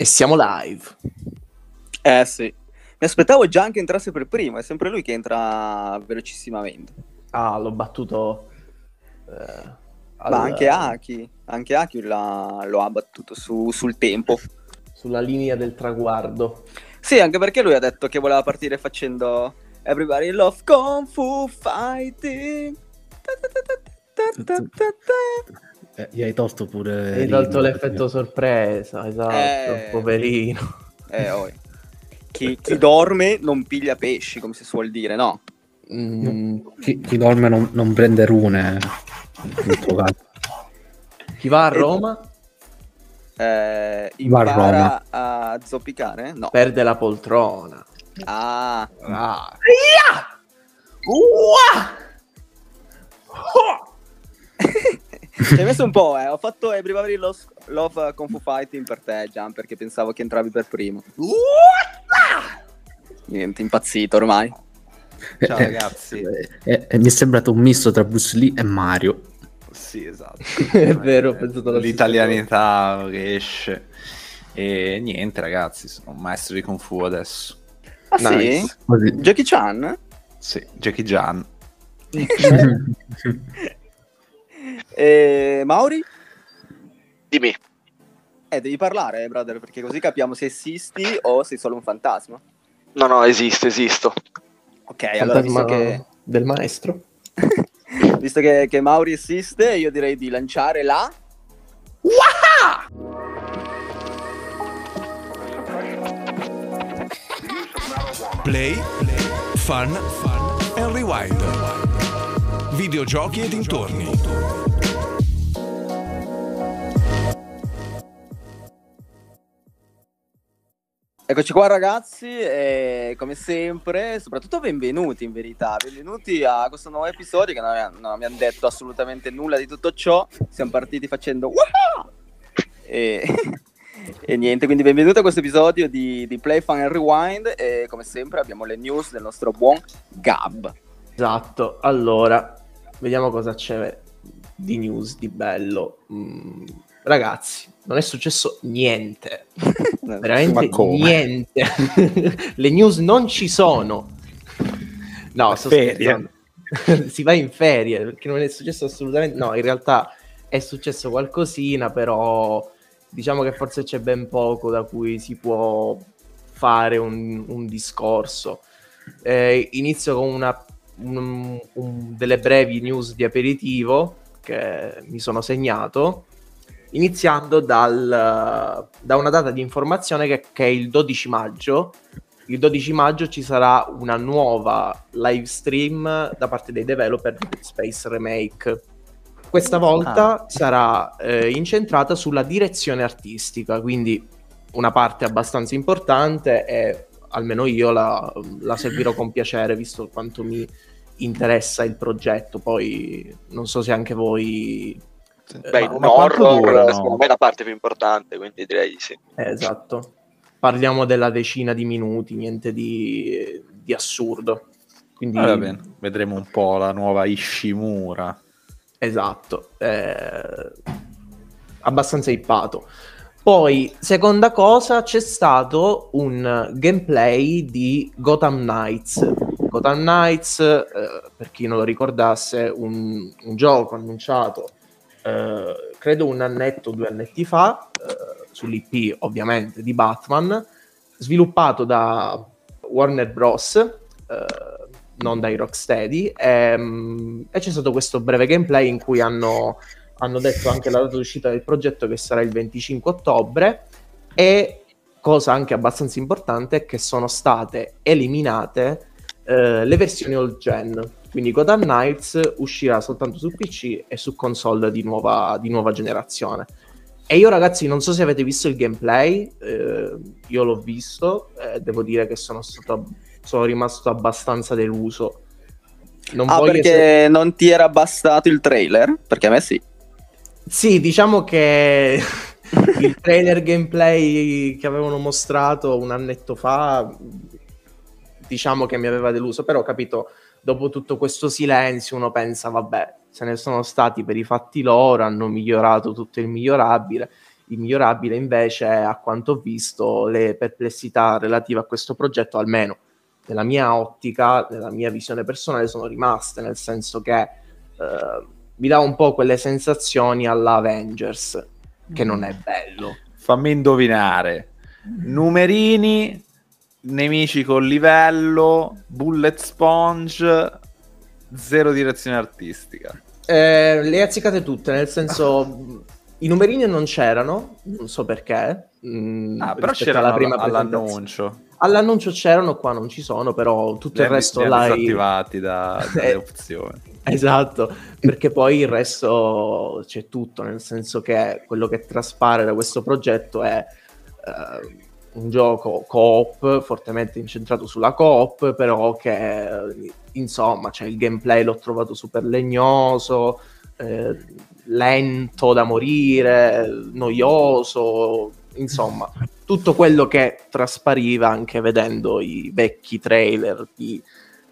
E siamo live. Eh sì. Mi aspettavo già che entrasse per primo, è sempre lui che entra velocissimamente. Ah, l'ho battuto. Eh, al... Ma anche Aki, anche Aki l'ha, lo ha battuto su, sul tempo. Sulla linea del traguardo. Sì, anche perché lui ha detto che voleva partire facendo Everybody Love Kung Fu Fighting. Eh, gli hai tolto pure. Hai tolto l'effetto sorpresa, esatto, eh... poverino. Eh, oh. chi, chi, dorme non piglia pesci, come si suol dire, no? Mm. Chi, chi, dorme non, non prende rune. chi va a Roma? Eh, impara a, Roma. a zoppicare? No. Perde la poltrona. Ah. ah. Ci hai messo un po', eh. Ho fatto Everybody Love, Love Kung Fu Fighting per te, Gian, perché pensavo che entravi per primo. Niente, impazzito ormai. Ciao eh, ragazzi. Eh, eh, mi è sembrato un misto tra Bruce Lee e Mario. Sì, esatto. è vero, ho pensato L'italianità che esce. E niente, ragazzi, sono un maestro di Kung Fu adesso. Ah nice. sì? Jackie Chan? Sì, Jackie Chan. E Mauri? Dimmi. Eh, devi parlare, brother, perché così capiamo se esisti o sei solo un fantasma. No, no, esiste, esisto. Ok, fantasma allora visto che... del maestro. visto che, che, Mauri esiste, io direi di lanciare la... Play, play, fun, fun and rewind. Videogiochi e dintorni. Eccoci qua ragazzi, e come sempre, soprattutto benvenuti in verità, benvenuti a questo nuovo episodio che non, non abbiamo detto assolutamente nulla di tutto ciò, siamo partiti facendo e, e, niente, quindi benvenuti a questo episodio di, di Play Fun and Rewind. E come sempre abbiamo le news del nostro buon Gab. Esatto, allora, vediamo cosa c'è di news di bello. Mm, ragazzi, non è successo niente. Veramente niente. Le news non ci sono. No, sto scherzando. si va in ferie perché non è successo assolutamente. No, in realtà è successo qualcosina, però diciamo che forse c'è ben poco da cui si può fare un, un discorso. Eh, inizio con una, un, un, delle brevi news di aperitivo che mi sono segnato iniziando dal, da una data di informazione che, che, è il 12 maggio. Il 12 maggio ci sarà una nuova live stream da parte dei developer di Space Remake. Questa volta ah. sarà eh, incentrata sulla direzione artistica, quindi una parte abbastanza importante e almeno io la, la seguirò con piacere visto quanto mi interessa il progetto. Poi non so se anche voi Beh, ma, ma horror dura, secondo me è la parte più importante, quindi direi di sì. Eh, esatto. Parliamo della decina di minuti, niente di, di assurdo. Quindi... Ah, bene. Vedremo un po' la nuova Ishimura. Esatto. Eh... Abbastanza ippato. Poi, seconda cosa, c'è stato un gameplay di Gotham Knights. Gotham Knights, eh, per chi non lo ricordasse, un, un gioco annunciato eh, credo un annetto, due annetti fa, eh, sull'IP ovviamente di Batman, sviluppato da Warner Bros., eh, non dai Rocksteady, e, ehm, e, c'è stato questo breve gameplay in cui hanno, hanno detto anche la data d'uscita del progetto che sarà il 25 ottobre e cosa anche abbastanza importante è che sono state eliminate eh, le versioni old gen quindi Gotham Knights uscirà soltanto su PC e su console di nuova, di nuova generazione. E io ragazzi non so se avete visto il gameplay, eh, io l'ho visto e devo dire che sono, stato, sono rimasto abbastanza deluso. Non ah, perché essere... non ti era bastato il trailer? Perché a me sì. Sì, diciamo che il trailer gameplay che avevano mostrato un annetto fa, diciamo che mi aveva deluso, però ho capito dopo tutto questo silenzio uno pensa, vabbè, se ne sono stati per i fatti loro, hanno migliorato tutto il migliorabile. Il migliorabile invece, a quanto ho visto, le perplessità relative a questo progetto, almeno nella mia ottica, nella mia visione personale, sono rimaste, nel senso che eh, mi dà un po' quelle sensazioni alla Avengers, che non è bello. Fammi indovinare. Numerini, nemici con livello, bullet sponge, zero direzione artistica. Eh, le azziccate tutte, nel senso... I numerini non c'erano, non so perché. Mh, mm, ah, però c'era la prima all'annuncio. All'annuncio c'erano, qua non ci sono, però tutto il resto l'hai... disattivati da, dalle opzioni. Esatto, perché poi il resto c'è tutto, nel senso che quello che traspare da questo progetto è uh, un gioco co-op, fortemente incentrato sulla co-op, però che insomma, cioè, il gameplay l'ho trovato super legnoso, eh, lento da morire, noioso, insomma, tutto quello che traspariva anche vedendo i vecchi trailer di,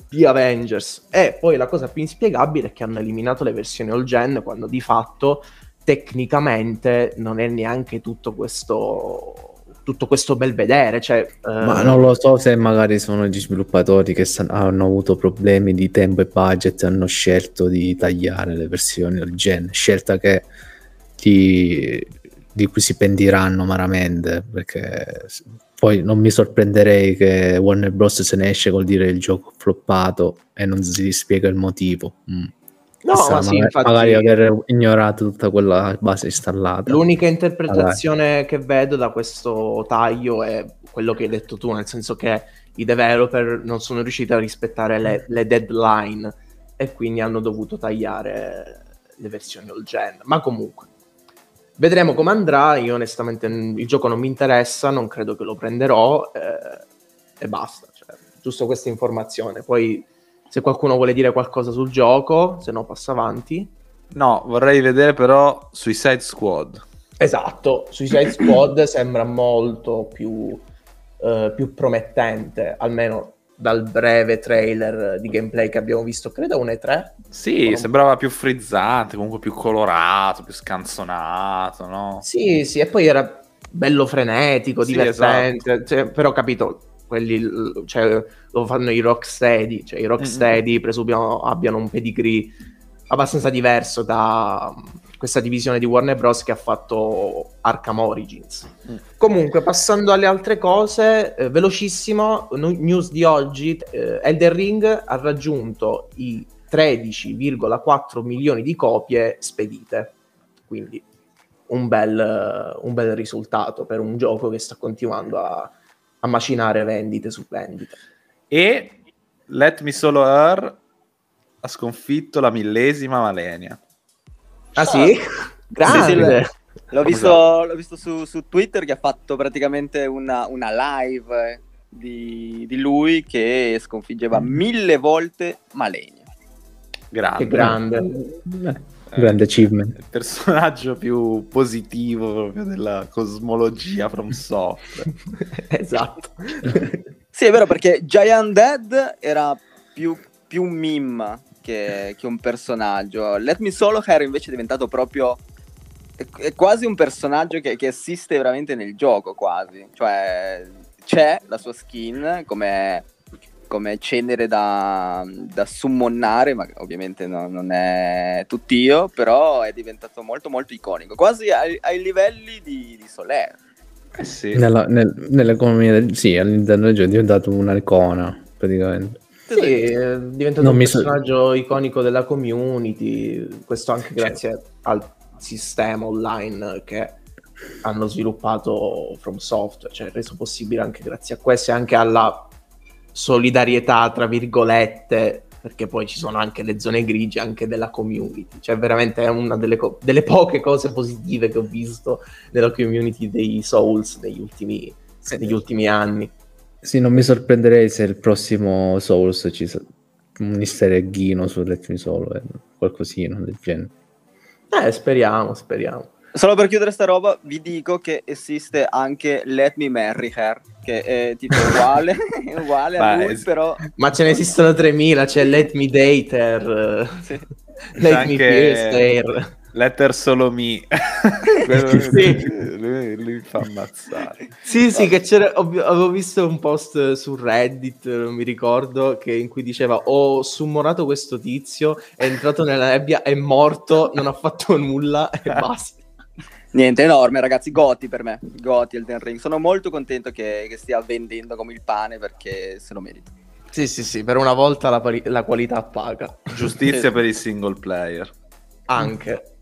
di, Avengers. E poi la cosa più inspiegabile è che hanno eliminato le versioni all gen quando di fatto tecnicamente non è neanche tutto questo tutto questo bel vedere. Cioè, Ma eh... non lo so se magari sono gli sviluppatori che san- hanno avuto problemi di tempo e budget e hanno scelto di tagliare le versioni del gen, scelta che ti, di cui si pentiranno amaramente perché poi non mi sorprenderei che Warner Bros. se ne esce col dire il gioco floppato e non si spiega il motivo. Mm. No, ma magari, sì, infatti, magari aver ignorato tutta quella base installata. L'unica interpretazione allora. che vedo da questo taglio è quello che hai detto tu, nel senso che i developer non sono riusciti a rispettare le, le deadline e quindi hanno dovuto tagliare le versioni all gen. Ma comunque, vedremo come andrà. Io onestamente il gioco non mi interessa, non credo che lo prenderò eh, e basta. Cioè, giusto questa informazione. Poi se qualcuno vuole dire qualcosa sul gioco, se no passa avanti. No, vorrei vedere però Suicide Squad. Esatto, Suicide Squad sembra molto più, uh, più, promettente, almeno dal breve trailer di gameplay che abbiamo visto, credo un E3. Sì, non... sembrava più frizzante, comunque più colorato, più scanzonato, no? Sì, sì, e poi era bello frenetico, sì, divertente, esatto. cioè, però capito, quelli cioè, lo fanno i Rocksteady, cioè i Rocksteady mm-hmm. presumiamo abbiano un pedigree abbastanza diverso da questa divisione di Warner Bros. che ha fatto Arkham Origins. Mm. Comunque, passando alle altre cose, eh, velocissimo, news di oggi, eh, Elden Ring ha raggiunto i 13,4 milioni di copie spedite, quindi un bel, un bel risultato per un gioco che sta continuando a, a macinare vendite su vendite. E Let Me Solo Her ha sconfitto la millesima Malenia. Ah sì? Grande! Sì, sì, l'ho, visto, l'ho visto su, su, Twitter che ha fatto praticamente una, una live di, di, lui che sconfiggeva mille volte Malenia. Grande. Che grande. Beh grande achievement. Il personaggio più positivo proprio della cosmologia from software. esatto. sì, è vero perché Giant Dead era più, più un meme che, che, un personaggio. Let Me Solo era invece diventato proprio... È, quasi un personaggio che, che esiste veramente nel gioco, quasi. Cioè, c'è la sua skin come come cenere da, da summonnare, ma ovviamente no, non è tutt'io, però è diventato molto molto iconico, quasi ai, ai livelli di, di Soler. Eh sì. Nella, nel, nell'economia del, sì, all'interno del gioco è diventato un'icona praticamente. Sì, è diventato non un personaggio so... iconico della community, questo anche grazie cioè. al sistema online che hanno sviluppato From Software, cioè reso possibile anche grazie a questo e anche alla solidarietà, tra virgolette, perché poi ci sono anche le zone grigie anche della community. Cioè, veramente è una delle, co- delle poche cose positive che ho visto nella community dei Souls negli ultimi, negli ultimi anni. Sì, non mi sorprenderei se il prossimo Souls ci sarà un easter egghino su Let Me Solo, eh, qualcosina del genere. Eh, speriamo, speriamo. Solo per chiudere sta roba, vi dico che esiste anche Let Me Marry Her, che è tipo uguale, uguale a lui, es- però... Ma ce ne esistono 3000, c'è Let Me Date Her, sì. Let Me Pierce Her. Letter solo me. sì. lui, lui, fa ammazzare. Sì, sì, che c'era, avevo visto un post su Reddit, non mi ricordo, che, in cui diceva ho summonato questo tizio, è entrato nella nebbia, è morto, non ha fatto nulla e basta. Niente, enorme ragazzi, Goti per me, Goti Elden Ring. Sono molto contento che, che stia vendendo come il pane perché se lo merita. Sì, sì, sì, per una volta la, pari- la qualità paga. Giustizia per il single player. Anche.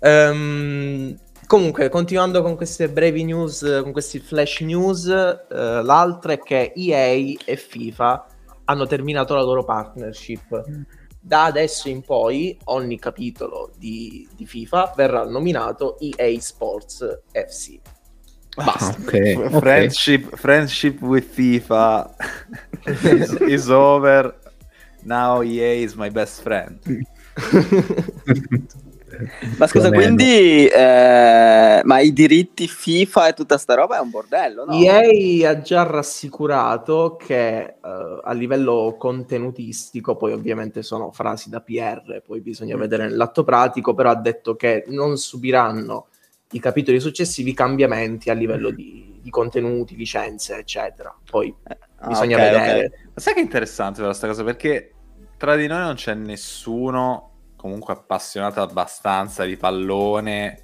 Um, comunque, continuando con queste brevi news, con questi flash news, uh, l'altra è che EA e FIFA hanno terminato la loro partnership. Da adesso in poi ogni capitolo di, di FIFA verrà nominato EA Sports FC. Basta. Okay, okay. Friendship, friendship with FIFA is, is over. Now EA is my best friend. Ma scusa, quindi eh, ma i diritti FIFA e tutta sta roba è un bordello, no? EA ha già rassicurato che uh, a livello contenutistico, poi ovviamente sono frasi da PR, poi bisogna mm. vedere nell'atto pratico, però ha detto che non subiranno i capitoli successivi cambiamenti a livello di, di contenuti, licenze, eccetera. Poi eh, bisogna okay, vedere. Okay. Ma sai che è interessante questa cosa? Perché tra di noi non c'è nessuno comunque appassionato abbastanza di pallone,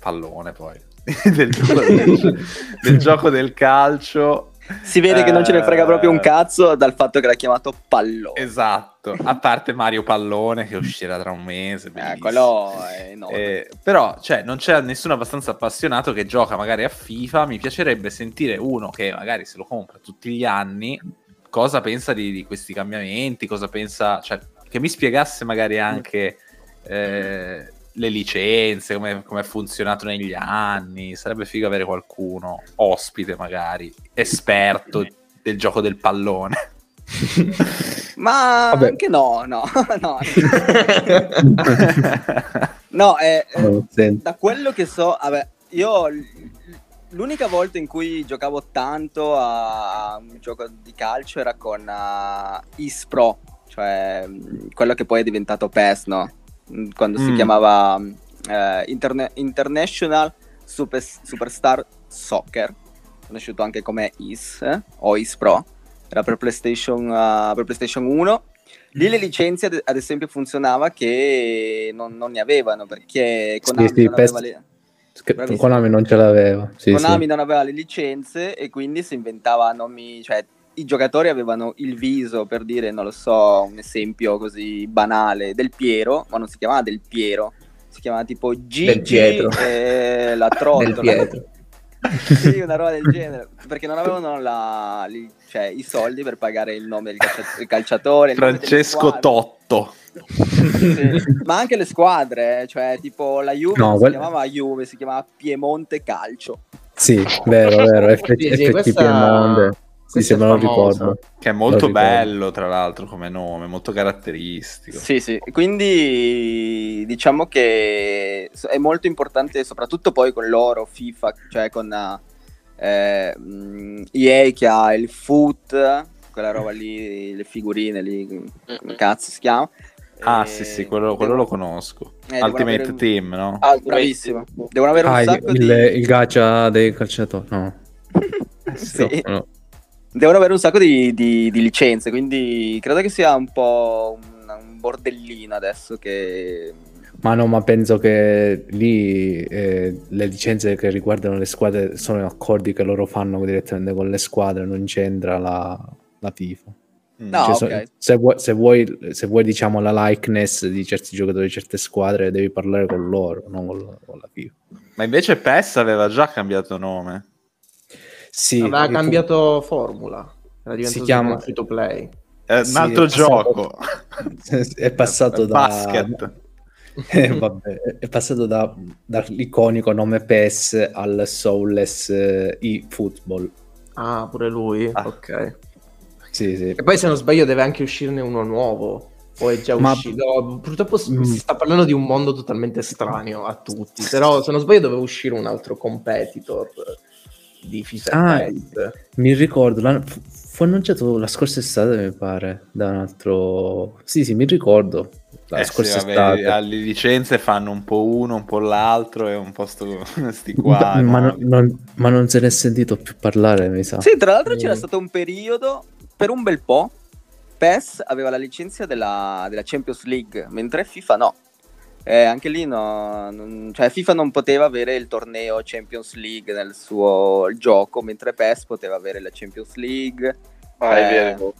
pallone poi, del, gioco del, del, gioco del calcio. Si vede eh, che non ce ne frega proprio un eh, cazzo dal fatto che l'ha chiamato pallone. Esatto, a parte Mario Pallone che uscirà tra un mese. Eh, quello è enorme. Eh, però, cioè, non c'è nessuno abbastanza appassionato che gioca magari a FIFA. Mi piacerebbe sentire uno che magari se lo compra tutti gli anni cosa pensa di, di questi cambiamenti, cosa pensa, cioè, che mi spiegasse magari anche eh, le licenze, come è funzionato negli anni. Sarebbe figo avere qualcuno ospite, magari esperto del gioco del pallone. Ma Vabbè. anche no, no, no. no, eh, eh, da quello che so, vabbè, io l'unica volta in cui giocavo tanto a un gioco di calcio era con uh, Ispro, cioè mm, quello che poi è diventato PES, no? Mm, quando mm. si chiamava uh, Interne- International Super- Superstar Soccer, conosciuto anche come IS eh? o IS Pro, era per PlayStation, uh, per PlayStation 1. Lì le licenze, ad, ad esempio, funzionava che non, non, ne avevano perché Konami sì, sì, non aveva le... Konami non ce l'aveva. Sì, Konami non aveva le licenze e quindi si inventava nomi, cioè i giocatori avevano il viso per dire, non lo so, un esempio così banale, del Piero, ma non si chiamava del Piero, si chiamava tipo Gigi e la trottola. sì, una roba del genere, perché non avevano la, li, cioè, i soldi per pagare il nome del calciatore. calciatore Francesco Totto. sì. Ma anche le squadre, eh, cioè tipo la Juve no, si quel... chiamava Juve, si chiamava Piemonte Calcio. Sì, vero, vero, effetti, sì, sì, effetti questa... Piemonte. Sì, se me lo ricordo. Che è molto bello, tra l'altro, come nome, molto caratteristico. Sì, sì. Quindi diciamo che è molto importante, soprattutto poi con loro, FIFA, cioè con eh, EA che ha il foot, quella roba lì, le figurine lì, come cazzo si chiama. Ah, e... sì, sì, quello, quello devo... lo conosco. Eh, Ultimate un... Team, no? Ah, bravissimo. Devono avere un ah, sacco il, di... il gacha dei calciatori, no. sì. No, no devono avere un sacco di, di, di, licenze, quindi credo che sia un po' un, un, bordellino adesso che... Ma no, ma penso che lì eh, le licenze che riguardano le squadre sono accordi che loro fanno direttamente con le squadre, non c'entra la, la FIFA. Mm. No, cioè, okay. se, vuoi, se, vuoi, se, vuoi, diciamo, la likeness di certi giocatori di certe squadre, devi parlare con loro, non con la, con la FIFA. Ma invece PES aveva già cambiato nome. Sì, aveva cambiato fu... formula. Era diventato si chiama free to play. È un sì, altro è gioco. è passato da basket. Eh, vabbè, è passato da, dall'iconico nome PES al soulless eh, e-football. Ah, pure lui? Ah. Ok. Sì, sì. E poi se non sbaglio deve anche uscirne uno nuovo. O è già Ma... uscito? Purtroppo mm. si sta parlando di un mondo totalmente estraneo a tutti. Però se non sbaglio deve uscire un altro competitor di FIFA ah, mi ricordo fu annunciato la scorsa estate mi pare da un altro sì sì mi ricordo La eh scorsa sì, vabbè, estate. le licenze fanno un po' uno, un po' l'altro e un po' sto, sti qua. ma, no? non, non- ma non se ne è sentito più parlare, mi sa. Sì, tra l'altro c'era Eh. stato un periodo, per un bel po', PES aveva la licenza della, della Champions League, mentre FIFA no. Eh, anche lì no, non- cioè FIFA non poteva avere il torneo Champions League nel suo gioco, mentre PES poteva avere la Champions League. Ah, è Eh, vero.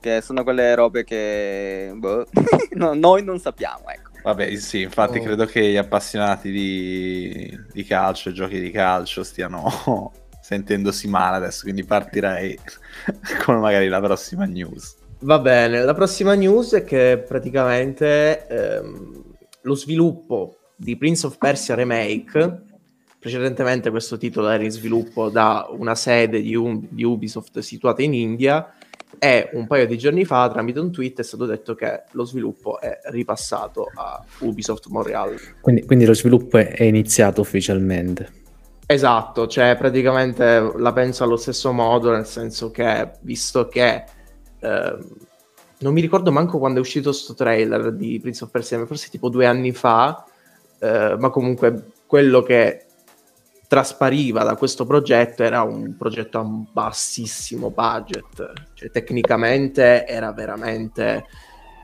Che sono quelle robe che boh, no, noi non sappiamo, ecco. Vabbè, sì, infatti Oh. credo che gli appassionati di, di calcio e giochi di calcio stiano sentendosi male adesso, quindi partirei con magari la prossima news. Va bene, la prossima news è che praticamente ehm, lo sviluppo di Prince of Persia Remake, precedentemente questo titolo era in sviluppo da una sede di, Un- di Ubisoft situata in India, e un paio di giorni fa tramite un tweet è stato detto che lo sviluppo è ripassato a Ubisoft Montreal. Quindi, quindi lo sviluppo è, iniziato ufficialmente. Esatto, cioè praticamente la penso allo stesso modo, nel senso che visto che ehm, non mi ricordo manco quando è uscito sto trailer di Prince of Persia, forse tipo due anni fa, eh, ma comunque quello che traspariva da questo progetto era un progetto a un bassissimo budget, cioè tecnicamente era veramente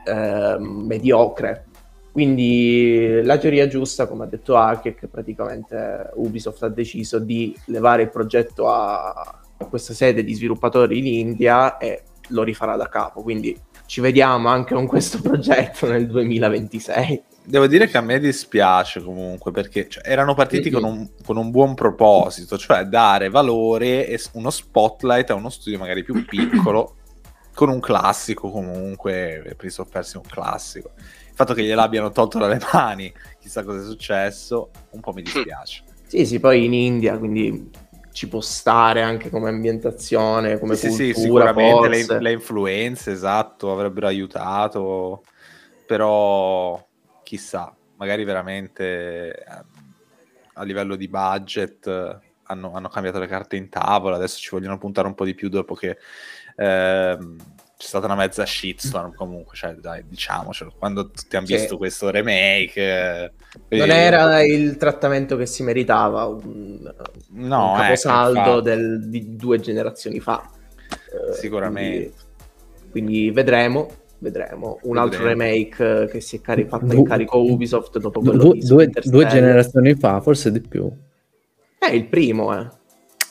ehm, mediocre. Quindi la teoria giusta, come ha detto che praticamente Ubisoft ha deciso di levare il progetto a questa sede di sviluppatori in India e lo rifarà da capo. Quindi ci vediamo anche con questo progetto nel 2026. Devo dire che a me dispiace comunque perché cioè, erano partiti con, un, con un buon proposito, cioè dare valore e uno spotlight a uno studio magari più piccolo, con un classico comunque, Persia è un classico. Il fatto che gliel'abbiano tolto dalle mani, chissà cosa è successo, un po' mi dispiace. Sì, sì, poi in India, quindi ci può stare anche come ambientazione, come sì, sì, cultura, sicuramente forse. le, le influenze, esatto, avrebbero aiutato, però chissà, magari veramente eh, a livello di budget eh, hanno, hanno cambiato le carte in tavola, adesso ci vogliono puntare un po' di più dopo che ehm, c'è stata una mezza shitstorm comunque, cioè dai, diciamocelo, quando tutti hanno Sì. visto questo remake... eh, Non eh, era il trattamento che si meritava, un, No, un ecco, caposaldo infatti. del- di due generazioni fa. Eh, Sicuramente. Quindi, quindi vedremo, vedremo. Un altro Vedremo. remake eh, che si è cari- fatto Du- in carico Ubisoft dopo Du- quello due, di due- due generazioni fa, forse di più. È il primo, eh.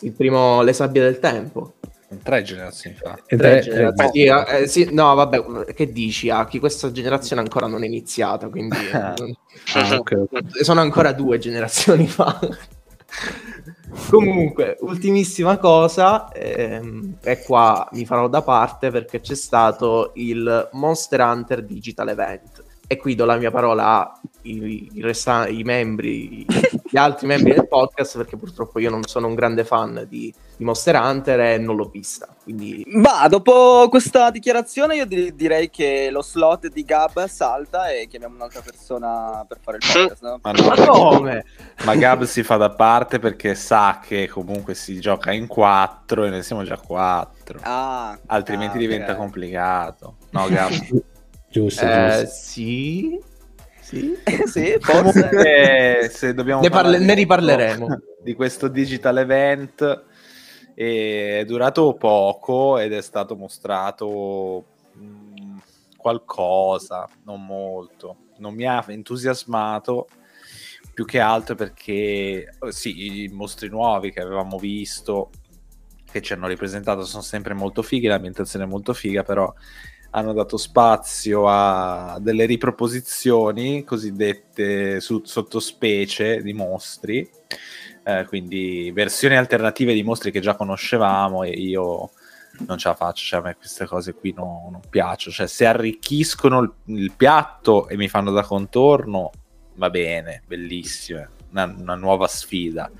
Il primo Le sabbie del tempo. Tre generazioni fa. Tre tre- generazioni. Sì, eh, sì, no, vabbè, che dici, Aki? Questa generazione ancora non è iniziata, quindi eh, ah, ok, ok. sono ancora due generazioni fa. Comunque, ultimissima cosa, ehm, e qua mi farò da parte perché c'è stato il Monster Hunter Digital Event. E qui do la mia parola ai, i resta- i membri, gli altri membri del podcast, perché purtroppo io non sono un grande fan di, di Monster Hunter e non l'ho vista. Quindi Ma dopo questa dichiarazione io di- direi che lo slot di Gab salta e chiamiamo un'altra persona per fare il podcast. no? Ma no, Ma come? Ma Gab si fa da parte perché sa che comunque si gioca in 4 e ne siamo già 4. Ah, Altrimenti ah, diventa ok. complicato. No, Gab. Giusto, Eh, giusto. sì, sì. sì, forse. Se dobbiamo Ne, parle- ne riparleremo. di questo digital event è durato poco ed è stato mostrato mh, qualcosa, non molto. Non mi ha entusiasmato più che altro perché eh, sì, i mostri nuovi che avevamo visto che ci hanno ripresentato sono sempre molto fighi, l'ambientazione è molto figa, però hanno dato spazio a delle riproposizioni cosiddette su- sottospecie di mostri, eh, quindi versioni alternative di mostri che già conoscevamo e io non ce la faccio, cioè a me queste cose qui no- non piacciono, cioè se arricchiscono il, il piatto e mi fanno da contorno va bene, bellissime, una, una nuova sfida,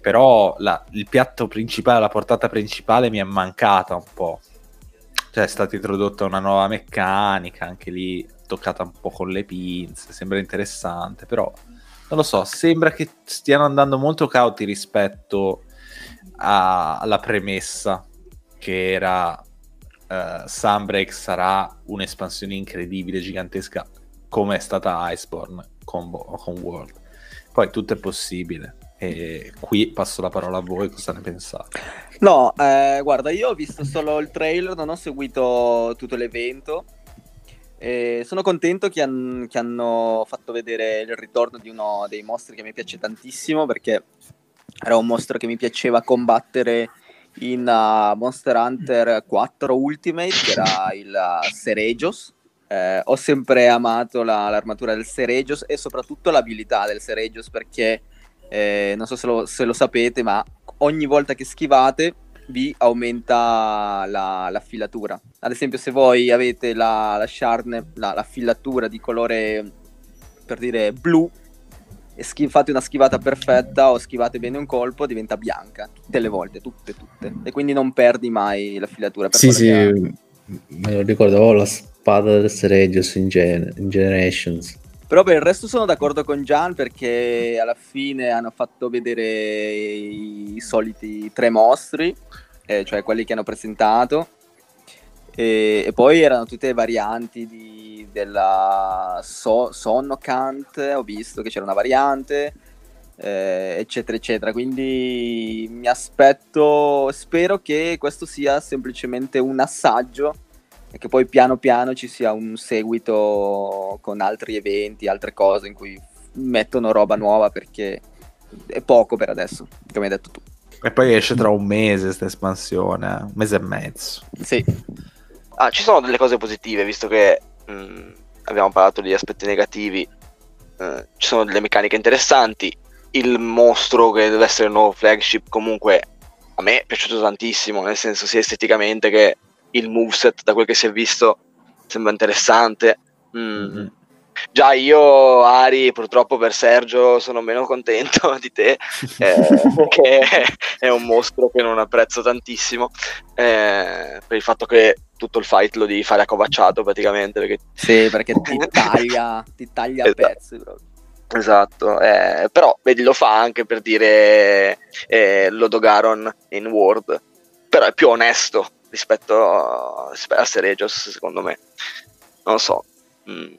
però la- il piatto principale, la portata principale mi è mancata un po', cioè è stata introdotta una nuova meccanica, anche lì toccata un po' con le pinze, sembra interessante, però non lo so, sembra che stiano andando molto cauti rispetto a- alla premessa che era eh, Sunbreak sarà un'espansione incredibile, gigantesca, come è stata Iceborne con, con World. Poi tutto è possibile. E qui passo la parola a voi, cosa ne pensate? No, eh, guarda, io ho visto solo il trailer, non ho seguito tutto l'evento. E sono contento che, han- che hanno fatto vedere il ritorno di uno dei mostri che mi piace tantissimo perché era un mostro che mi piaceva combattere in uh, Monster Hunter 4 Ultimate, che era il uh, Seregios. Eh, ho sempre amato la- l'armatura del Seregios e soprattutto l'abilità del Seregios perché eh, non so se lo, se lo, sapete, ma ogni volta che schivate vi aumenta la, la filatura. Ad esempio, se voi avete la, la sharne, la, la filatura di colore per dire blu, e schi- fate una schivata perfetta o schivate bene un colpo, diventa bianca tutte le volte, tutte, tutte. E quindi non perdi mai la filatura. sì, sì, ha... me lo ricordo, ho la spada del Seregios in, Gen- in Generations però per il resto sono d'accordo con Gian perché alla fine hanno fatto vedere i soliti tre mostri, eh, cioè quelli che hanno presentato. E, e poi erano tutte varianti di, della so, Sonnocant, ho visto che c'era una variante, eh, eccetera, eccetera. Quindi mi aspetto, spero che questo sia semplicemente un assaggio e che poi piano piano ci sia un seguito con altri eventi, altre cose in cui mettono roba nuova perché è poco per adesso, come hai detto tu. E poi esce tra un mese questa espansione, un mese e mezzo. Sì. Ah, ci sono delle cose positive, visto che mh, mm, abbiamo parlato di aspetti negativi. Uh, ci sono delle meccaniche interessanti. Il mostro che deve essere il nuovo flagship comunque a me è piaciuto tantissimo, nel senso sia esteticamente che il moveset da quel che si è visto sembra interessante. Mm. Mm-hmm. Già io, Ari, purtroppo per Sergio sono meno contento di te, eh, che è un mostro che non apprezzo tantissimo, eh, per il fatto che tutto il fight lo devi fare accovacciato praticamente. Perché... Sì, perché ti taglia, ti taglia a esatto. pezzi proprio. Esatto, eh, però vedi lo fa anche per dire eh, Lodogaron in Word, però è più onesto rispetto a, a Seregios, secondo me. Non lo so. Mm.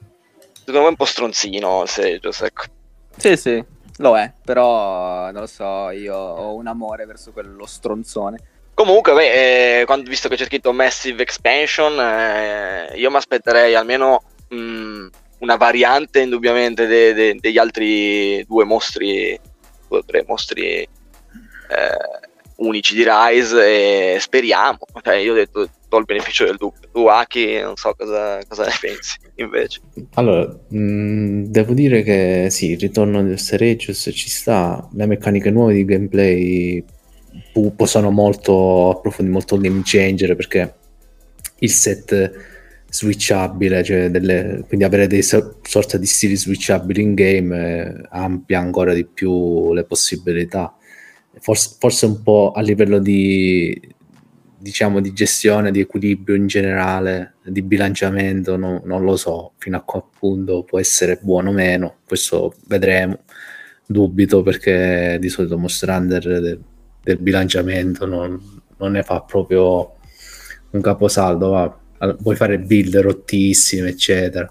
Secondo me è un po' stronzino Seregios, ecco. Sì, sì, lo è, però non lo so, io ho un amore verso quello stronzone. Comunque, beh, eh, quando, visto che c'è scritto Massive Expansion, eh, io mi aspetterei almeno mh, mm, una variante indubbiamente de- de- degli altri due mostri, due o tre mostri eh, unici di Rise e speriamo. Cioè, io ho detto, do il beneficio del dubbio. Tu, Aki, non so cosa, cosa ne pensi invece. Allora, mh, mm, devo dire che sì, il ritorno del Seregius ci sta, le meccaniche nuove di gameplay possono molto approfondire, molto game changer perché il set switchabile, cioè delle, quindi avere dei so, sorta di stili switchabili in game eh, amplia ancora di più le possibilità forse, forse un po' a livello di, diciamo, di gestione, di equilibrio in generale, di bilanciamento, no, non lo so fino a quel punto può essere buono o meno, questo vedremo. Dubito perché di solito Monster Hunter del, del bilanciamento non, non, ne fa proprio un caposaldo, va. puoi fare build rottissime, eccetera.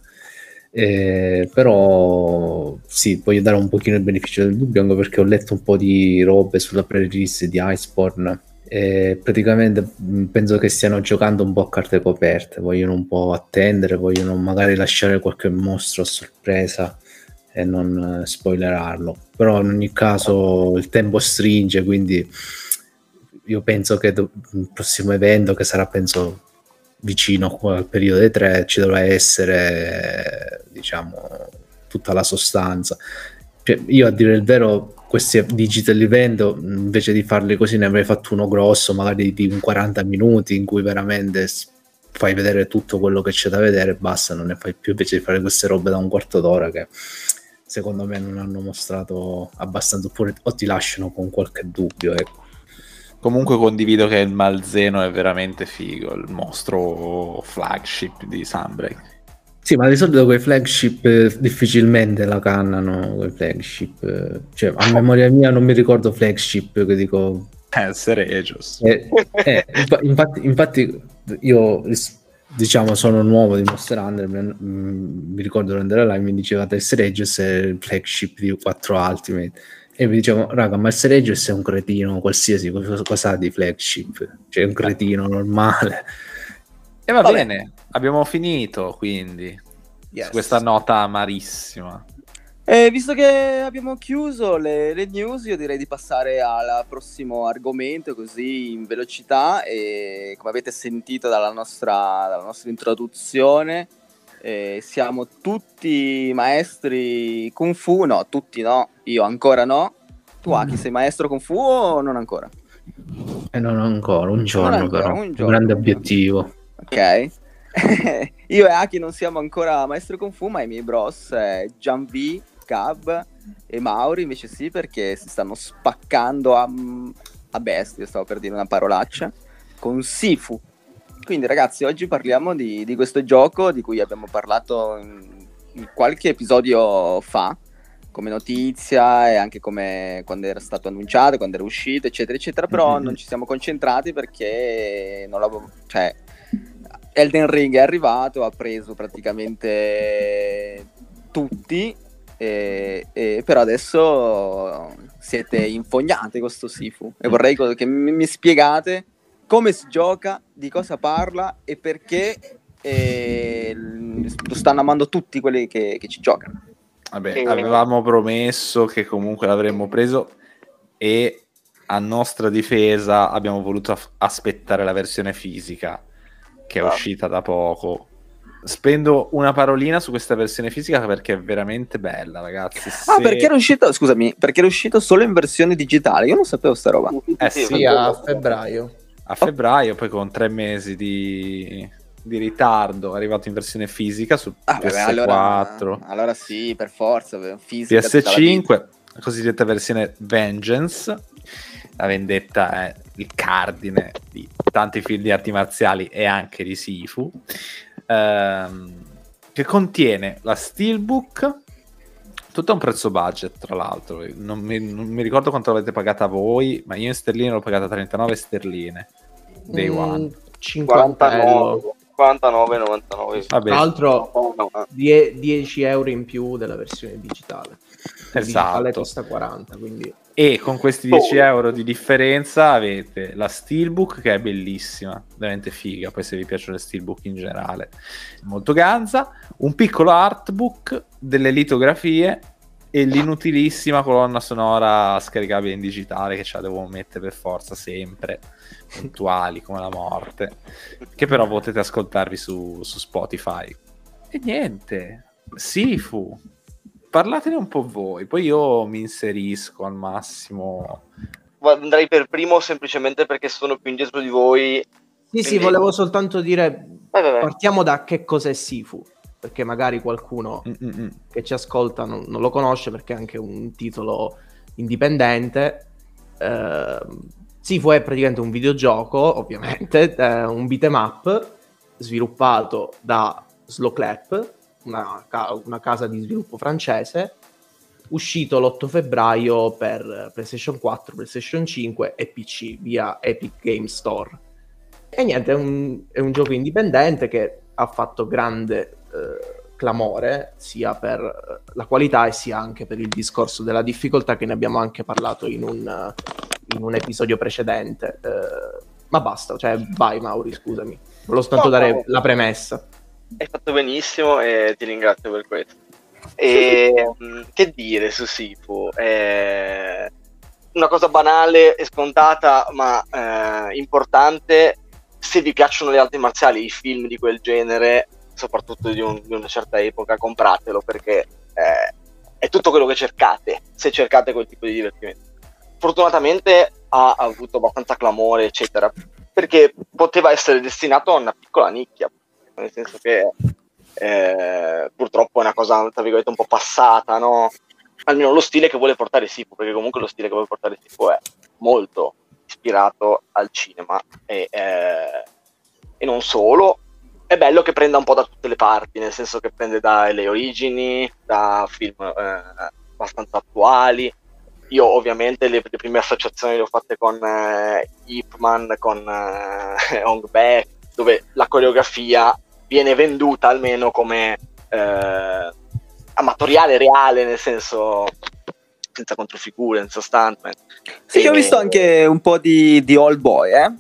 Eh, però sì, voglio dare un pochino il beneficio del dubbio anche perché ho letto un po' di robe sulla pre-release di Iceborne e praticamente mm, penso che stiano giocando un po' a carte coperte, vogliono un po' attendere, vogliono magari lasciare qualche mostro a sorpresa e non eh, spoilerarlo. Però in ogni caso il tempo stringe, quindi io penso che do- il prossimo evento che sarà penso vicino al periodo dei tre ci dovrà essere diciamo tutta la sostanza. Cioè, io a dire il vero questi digital event invece di farli così ne avrei fatto uno grosso magari di un 40 minuti in cui veramente fai vedere tutto quello che c'è da vedere e basta non ne fai più invece di fare queste robe da un quarto d'ora che secondo me non hanno mostrato abbastanza oppure o ti lasciano con qualche dubbio ecco Comunque condivido che il Malzeno è veramente figo, il mostro flagship di Sunbreak. Sì, ma di solito quei flagship eh, difficilmente la cannano, quei flagship. Eh, cioè, a memoria mia non mi ricordo flagship che dico... Eh, Seregios. Eh, eh, infatti, infatti io diciamo sono nuovo di Monster Hunter mm, mi ricordo durante la live mi diceva Test Regis è il flagship di 4 Ultimate e mi dicevo raga ma il Regis è un cretino qualsiasi cosa, cosa di flagship cioè un cretino normale e va Vabbè. bene abbiamo finito quindi yes. su questa nota amarissima e visto che abbiamo chiuso le, le, news, io direi di passare al prossimo argomento così in velocità e come avete sentito dalla nostra, dalla nostra introduzione eh, siamo tutti maestri Kung Fu, no, tutti no, io ancora no. Tu Aki sei maestro Kung Fu o non ancora? Eh, non ancora, un giorno ancora, però, un, giorno, grande obiettivo. Ok. io e Aki non siamo ancora maestro Kung Fu, ma i miei bros, eh, Gian V Cab e Mauri invece sì perché si stanno spaccando a, a bestia, stavo per dire una parolaccia, con Sifu. Quindi ragazzi oggi parliamo di, di questo gioco di cui abbiamo parlato in, in qualche episodio fa, come notizia e anche come quando era stato annunciato, quando era uscito, eccetera, eccetera. Però mm-hmm. non ci siamo concentrati perché non l'avevo. cioè, Elden Ring è arrivato, ha preso praticamente tutti e, e, però adesso siete infognati con questo Sifu e vorrei che mi, mi, spiegate come si gioca, di cosa parla e perché eh, lo stanno amando tutti quelli che, che ci giocano. Vabbè, avevamo promesso che comunque l'avremmo preso e a nostra difesa abbiamo voluto aspettare la versione fisica che è ah. uscita da poco spendo una parolina su questa versione fisica perché è veramente bella, ragazzi. Se... Ah, perché era uscito, scusami, perché era uscito solo in versione digitale? Io non sapevo sta roba. Eh sì, a febbraio. A febbraio, poi con tre mesi di, di ritardo, è arrivato in versione fisica su ah, PS4. allora, allora, sì, per forza, fisica. PS5, la cosiddetta versione Vengeance. La vendetta è il cardine di tanti film di arti marziali e anche di Sifu ehm, che contiene la Steelbook tutto a un prezzo budget tra l'altro. Non mi, non mi, ricordo quanto l'avete pagata voi ma io in sterline l'ho pagata 39 sterline day mm, one. 59 49,99 tra l'altro 10 euro in più della versione digitale. Esatto. digitale costa 40 quindi e con questi 10 oh. euro di differenza avete la Steelbook che è bellissima, veramente figa, poi se vi piacciono le Steelbook in generale, molto ganza, un piccolo artbook, delle litografie e l'inutilissima colonna sonora scaricabile in digitale che ce la devo mettere per forza sempre, puntuali come la morte, che però potete ascoltarvi su, su Spotify. E niente, Sifu, parlatene un po' voi, poi io mi inserisco al massimo. Andrei per primo semplicemente perché sono più indietro di voi. Sì, quindi... sì, volevo soltanto dire, vai, vai, vai. partiamo da che cos'è Sifu, perché magari qualcuno Mm-mm. che ci ascolta non, non, lo conosce perché è anche un titolo indipendente. Eh, Sifu è praticamente un videogioco, ovviamente, un beat'em up sviluppato da Slow Clap, una, una casa di sviluppo francese, uscito l'8 febbraio per PlayStation 4, PlayStation 5 e PC via Epic Game Store. E niente, è un, è un gioco indipendente che ha fatto grande eh, clamore sia per la qualità e sia anche per il discorso della difficoltà che ne abbiamo anche parlato in un, in un episodio precedente. Eh, ma basta, cioè vai Mauri, scusami. Volevo soltanto no, dare no. la premessa. Hai fatto benissimo e ti ringrazio per questo. E mm, che dire su Sifu? Eh, una cosa banale e scontata, ma eh, importante. Se vi piacciono le arti marziali, i film di quel genere, soprattutto di, un, di una certa epoca, compratelo perché eh, è tutto quello che cercate, se cercate quel tipo di divertimento. Fortunatamente ha avuto abbastanza clamore, eccetera, perché poteva essere destinato a una piccola nicchia, nel senso che eh, purtroppo è una cosa, tra virgolette, un po' passata, no? Almeno lo stile che vuole portare Sifu, perché comunque lo stile che vuole portare Sifu è molto ispirato al cinema e, eh, e non solo. È bello che prenda un po' da tutte le parti, nel senso che prende dalle origini, da film eh, abbastanza attuali. Io ovviamente le, le, prime associazioni le ho fatte con eh, Ip Man, con eh, Hong Baek, dove la coreografia viene venduta almeno come eh, amatoriale reale, nel senso senza controfigure, senza stuntman. Sì, io ho visto anche un po' di, di Old Boy, eh?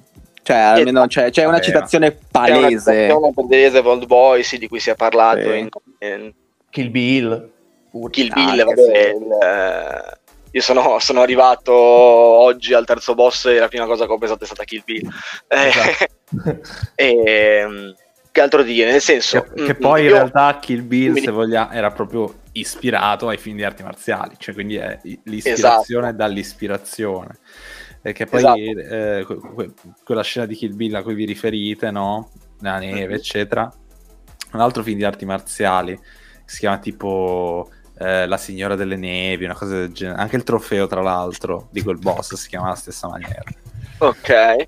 Cioè, almeno c'è, c'è una citazione palese. C'è una palese Old Boy, sì, di cui si è parlato sì. in, in, Kill Bill. Kill Bill, vabbè, sì. il, eh, io sono, sono, arrivato oggi al terzo boss e la prima cosa che ho pensato è stata Kill Bill. Esatto. e, ehm, che altro dire? Nel senso... Che, che mm, poi io, in realtà Kill Bill, mi... se vogliamo, era proprio ispirato ai film di arti marziali, cioè quindi è l'ispirazione esatto. dall'ispirazione. Perché poi esatto. eh, que- quella scena di Kill Bill a cui vi riferite, no? Nella neve, mm-hmm. eccetera. Un altro film di arti marziali si chiama tipo eh, La signora delle nevi, una cosa del genere. Anche il trofeo, tra l'altro, di quel boss si chiama alla stessa maniera. Ok.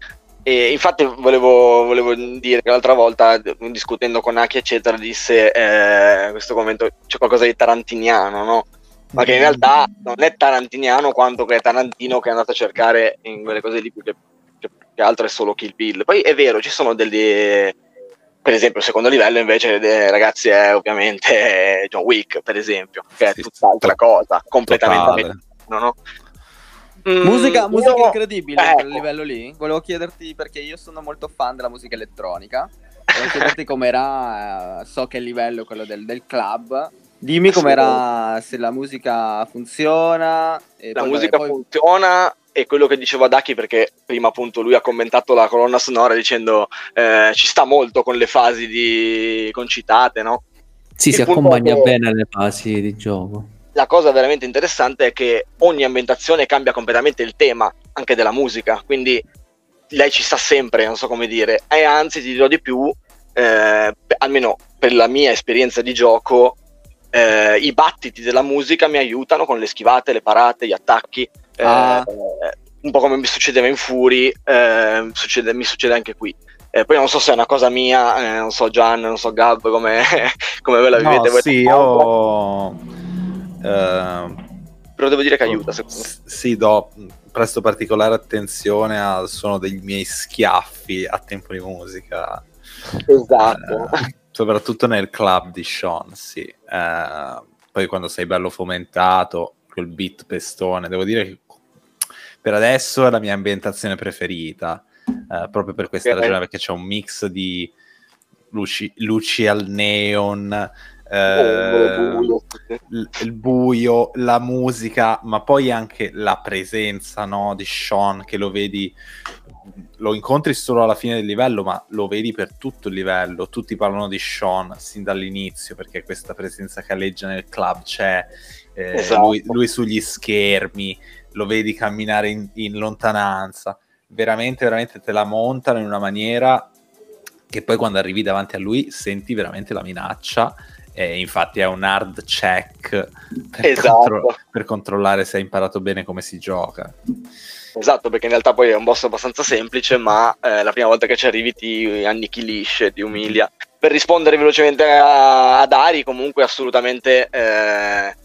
E infatti volevo, volevo, dire che l'altra volta, discutendo con Aki, eccetera, disse eh, in questo commento c'è qualcosa di tarantiniano, no? Ma che in realtà non è tarantiniano quanto che è Tarantino che è andato a cercare in quelle cose lì più che, che, altro è solo Kill Bill. Poi è vero, ci sono delle per esempio, il secondo livello invece, eh, ragazzi, è ovviamente John Wick, per esempio, che è tutt'altra cosa, completamente no, no? Mm, musica, musica io... incredibile ecco. a quel livello lì. Volevo chiederti perché io sono molto fan della musica elettronica. Volevo chiederti com'era, eh, so che il livello è quello del, del club. Dimmi com'era, se la musica funziona. la musica poi... funziona e quello che diceva Daki perché prima appunto lui ha commentato la colonna sonora dicendo eh, ci sta molto con le fasi di concitate, no? Sì, Il si accompagna bene alle fasi di gioco la cosa veramente interessante è che ogni ambientazione cambia completamente il tema anche della musica, quindi lei ci sta sempre, non so come dire, e anzi ti dirò di più, eh, almeno per la mia esperienza di gioco, eh, i battiti della musica mi aiutano con le schivate, le parate, gli attacchi, eh, ah. un po' come mi succedeva in Fury, eh, succede, mi succede anche qui. Eh, poi non so se è una cosa mia, eh, non so Gian, non so Gab come, come ve la vivete. No, voi sì, io però devo dire che aiuta. Secondo me. Sì, do, presto particolare attenzione al suono dei miei schiaffi a tempo di musica. Esatto. Uh, soprattutto nel club di Sean, sì. Uh, poi quando sei bello fomentato, quel beat pestone, devo dire che per adesso è la mia ambientazione preferita, uh, proprio per questa okay. ragione, perché c'è un mix di luci, luci al neon, eh, il buio, la musica, ma poi anche la presenza no, di Sean che lo vedi, lo incontri solo alla fine del livello, ma lo vedi per tutto il livello. Tutti parlano di Sean sin dall'inizio perché questa presenza che alleggia nel club c'è, eh, esatto. lui, lui, sugli schermi, lo vedi camminare in, in lontananza. Veramente, veramente te la montano in una maniera che poi quando arrivi davanti a lui senti veramente la minaccia e infatti è un hard check per, esatto. contro- per controllare se hai imparato bene come si gioca. Esatto, perché in realtà poi è un boss abbastanza semplice, ma eh, la prima volta che ci arrivi ti annichilisce, ti umilia. Per rispondere velocemente a, ad Ari, comunque assolutamente eh,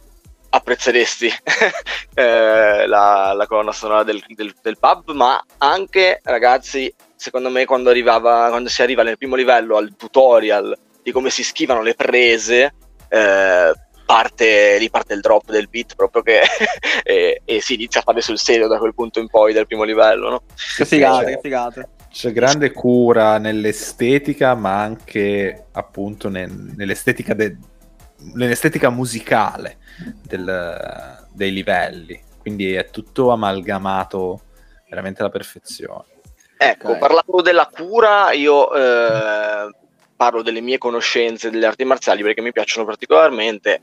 apprezzeresti eh, la, la, colonna sonora del, del, del, pub, ma anche, ragazzi, secondo me quando, arrivava, quando si arriva nel primo livello al tutorial di come si schivano le prese, eh, parte, lì parte il drop del beat proprio che e, e, si inizia a fare sul serio da quel punto in poi del primo livello. No? Che figate, che figate. C'è grande cura nell'estetica, ma anche appunto nel, nell'estetica, de, nell'estetica, musicale del, dei livelli. Quindi è tutto amalgamato veramente alla perfezione. Ecco, okay. parlando della cura, io eh, parlo delle mie conoscenze delle arti marziali perché mi piacciono particolarmente.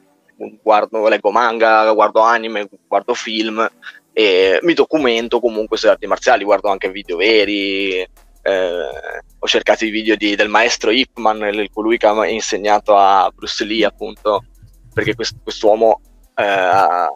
Guardo, leggo manga, guardo anime, guardo film e mi documento comunque sulle arti marziali, guardo anche video veri. Eh, ho cercato i video di, del maestro Ip Man, colui che ha insegnato a Bruce Lee, appunto, perché quest, quest'uomo eh,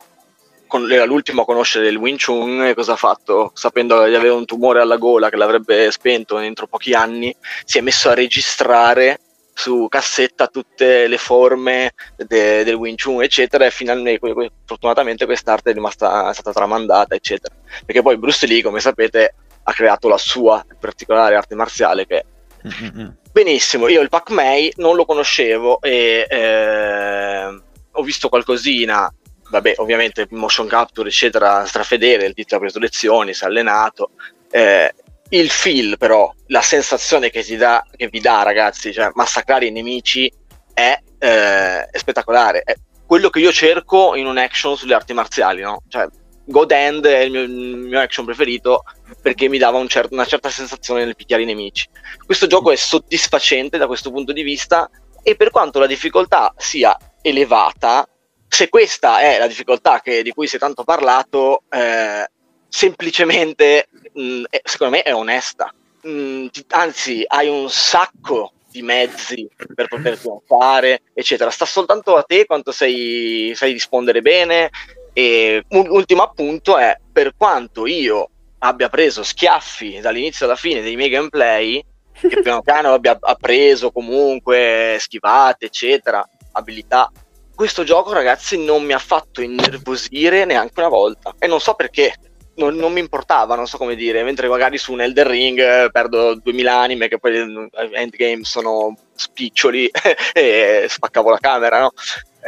con, era l'ultimo a conoscere il Wing Chun e cosa ha fatto? Sapendo di avere un tumore alla gola che l'avrebbe spento entro pochi anni, si è messo a registrare su cassetta tutte le forme de, del Wing Chun, eccetera, e finalmente, fortunatamente quest'arte è rimasta, è stata tramandata, eccetera. Perché poi Bruce Lee, come sapete, ha creato la sua particolare arte marziale che Mm-hmm. Benissimo, io il Pac-May non lo conoscevo e eh, ho visto qualcosina, vabbè, ovviamente motion capture, eccetera, strafedele, il tizio ha preso lezioni, si è allenato. Eh, il feel, però, la sensazione che, dà, che vi dà, ragazzi, cioè massacrare i nemici è, eh, è spettacolare. È quello che io cerco in un action sulle arti marziali, no? Cioè, God End è il mio, il mio, action preferito perché mi dava un cer- una certa sensazione nel picchiare i nemici. Questo gioco è soddisfacente da questo punto di vista e per quanto la difficoltà sia elevata, se questa è la difficoltà che, di cui si è tanto parlato, eh, semplicemente mh, mm, secondo me è onesta. Mh, mm, anzi, hai un sacco di mezzi per poter fare, eccetera. Sta soltanto a te quanto sei, sai rispondere bene. E un ultimo appunto è per quanto io abbia preso schiaffi dall'inizio alla fine dei miei gameplay, che piano piano abbia appreso comunque schivate, eccetera, abilità. Questo gioco, ragazzi, non mi ha fatto innervosire neanche una volta. E non so perché non, non, mi importava, non so come dire, mentre magari su un Elder Ring eh, perdo 2000 anime che poi eh, endgame sono spiccioli e spaccavo la camera, no?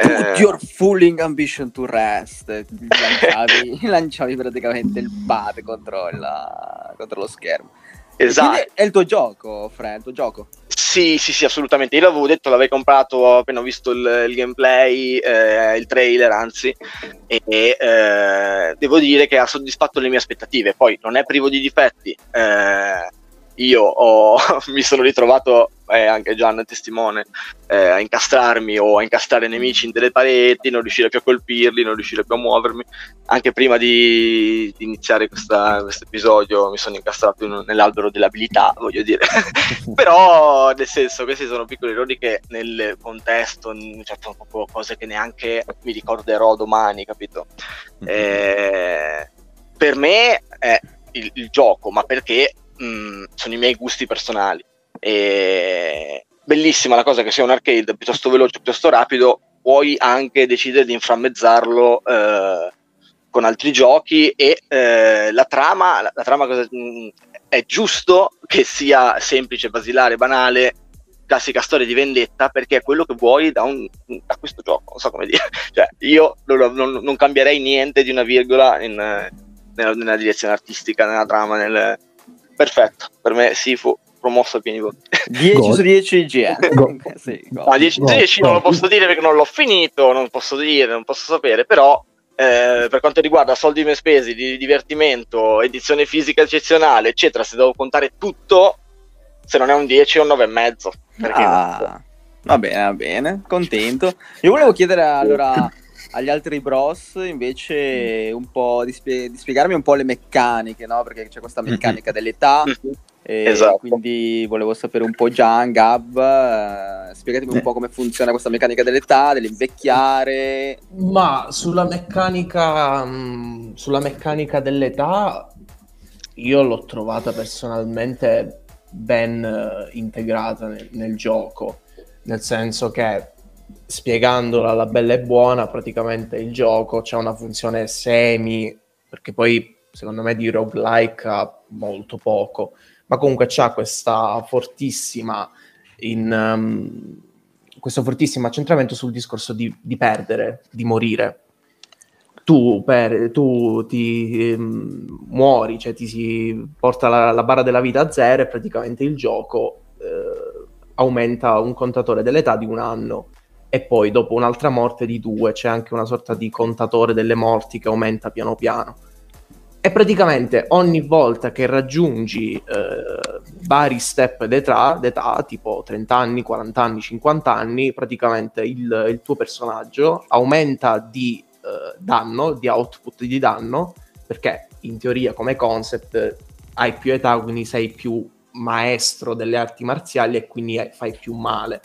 Put eh, your fooling ambition to rest. Lanciavi, lanciavi praticamente il pad contro, il, contro lo schermo. Esatto. È il tuo gioco, Fred, il tuo gioco. Sì, sì, sì, assolutamente. Io l'avevo detto, l'avevo comprato appena ho visto il, il gameplay, eh, il trailer, anzi, e eh, devo dire che ha soddisfatto le mie aspettative. Poi non è privo di difetti. Eh, io ho, mi sono ritrovato, eh, anche Gian è testimone, eh, a incastrarmi o a incastrare nemici in delle pareti, non riuscire più a colpirli, non riuscire più a muovermi. Anche prima di, di iniziare questo episodio mi sono incastrato in, nell'albero dell'abilità, voglio dire. Però, nel senso, questi sono piccoli errori che nel contesto, cioè, sono proprio cose che neanche mi ricorderò domani, capito? Mm-hmm. Eh, per me è il, il gioco, ma perché mh, mm, sono i miei gusti personali. E... Bellissima la cosa che sia un arcade piuttosto veloce, piuttosto rapido, puoi anche decidere di inframmezzarlo eh, con altri giochi e eh, la trama, la, la trama cosa, mh, mm, è giusto che sia semplice, basilare, banale, classica storia di vendetta perché è quello che vuoi da, un, da questo gioco, non so come dire. Cioè, io non, non, non cambierei niente di una virgola in, nella, nella, direzione artistica, nella trama, nel, perfetto, per me Sifu promosso a pieni voti. 10 su 10 IGN. Go. sì, go. No, 10 su 10 non lo posso dire perché non l'ho finito, non posso dire, non posso sapere, però eh, per quanto riguarda soldi ben spesi, di divertimento, edizione fisica eccezionale, eccetera, se devo contare tutto, se non è un 10 è un 9,5. Ah, va bene, va bene, contento. Io volevo chiedere allora agli altri bros invece un po' di, spie- di, spiegarmi un po' le meccaniche, no? Perché c'è questa meccanica dell'età. esatto. Quindi volevo sapere un po' Gian, Gab, eh, spiegatemi un po' come funziona questa meccanica dell'età, dell'invecchiare. Ma sulla meccanica, mh, mm, sulla meccanica dell'età io l'ho trovata personalmente ben uh, integrata nel, nel gioco, nel senso che spiegandola alla bella e buona, praticamente il gioco c'è una funzione semi, perché poi secondo me di roguelike ha molto poco, ma comunque c'ha questa fortissima in, um, questo fortissimo accentramento sul discorso di, di perdere, di morire. Tu, per, tu ti um, muori, cioè ti si porta la, la, barra della vita a zero e praticamente il gioco eh, aumenta un contatore dell'età di un anno e poi dopo un'altra morte di due c'è anche una sorta di contatore delle morti che aumenta piano piano. E praticamente ogni volta che raggiungi eh, vari step d'età, d'età, tipo 30 anni, 40 anni, 50 anni, praticamente il, il tuo personaggio aumenta di eh, danno, di output di danno, perché in teoria come concept hai più età, quindi sei più maestro delle arti marziali e quindi fai più male.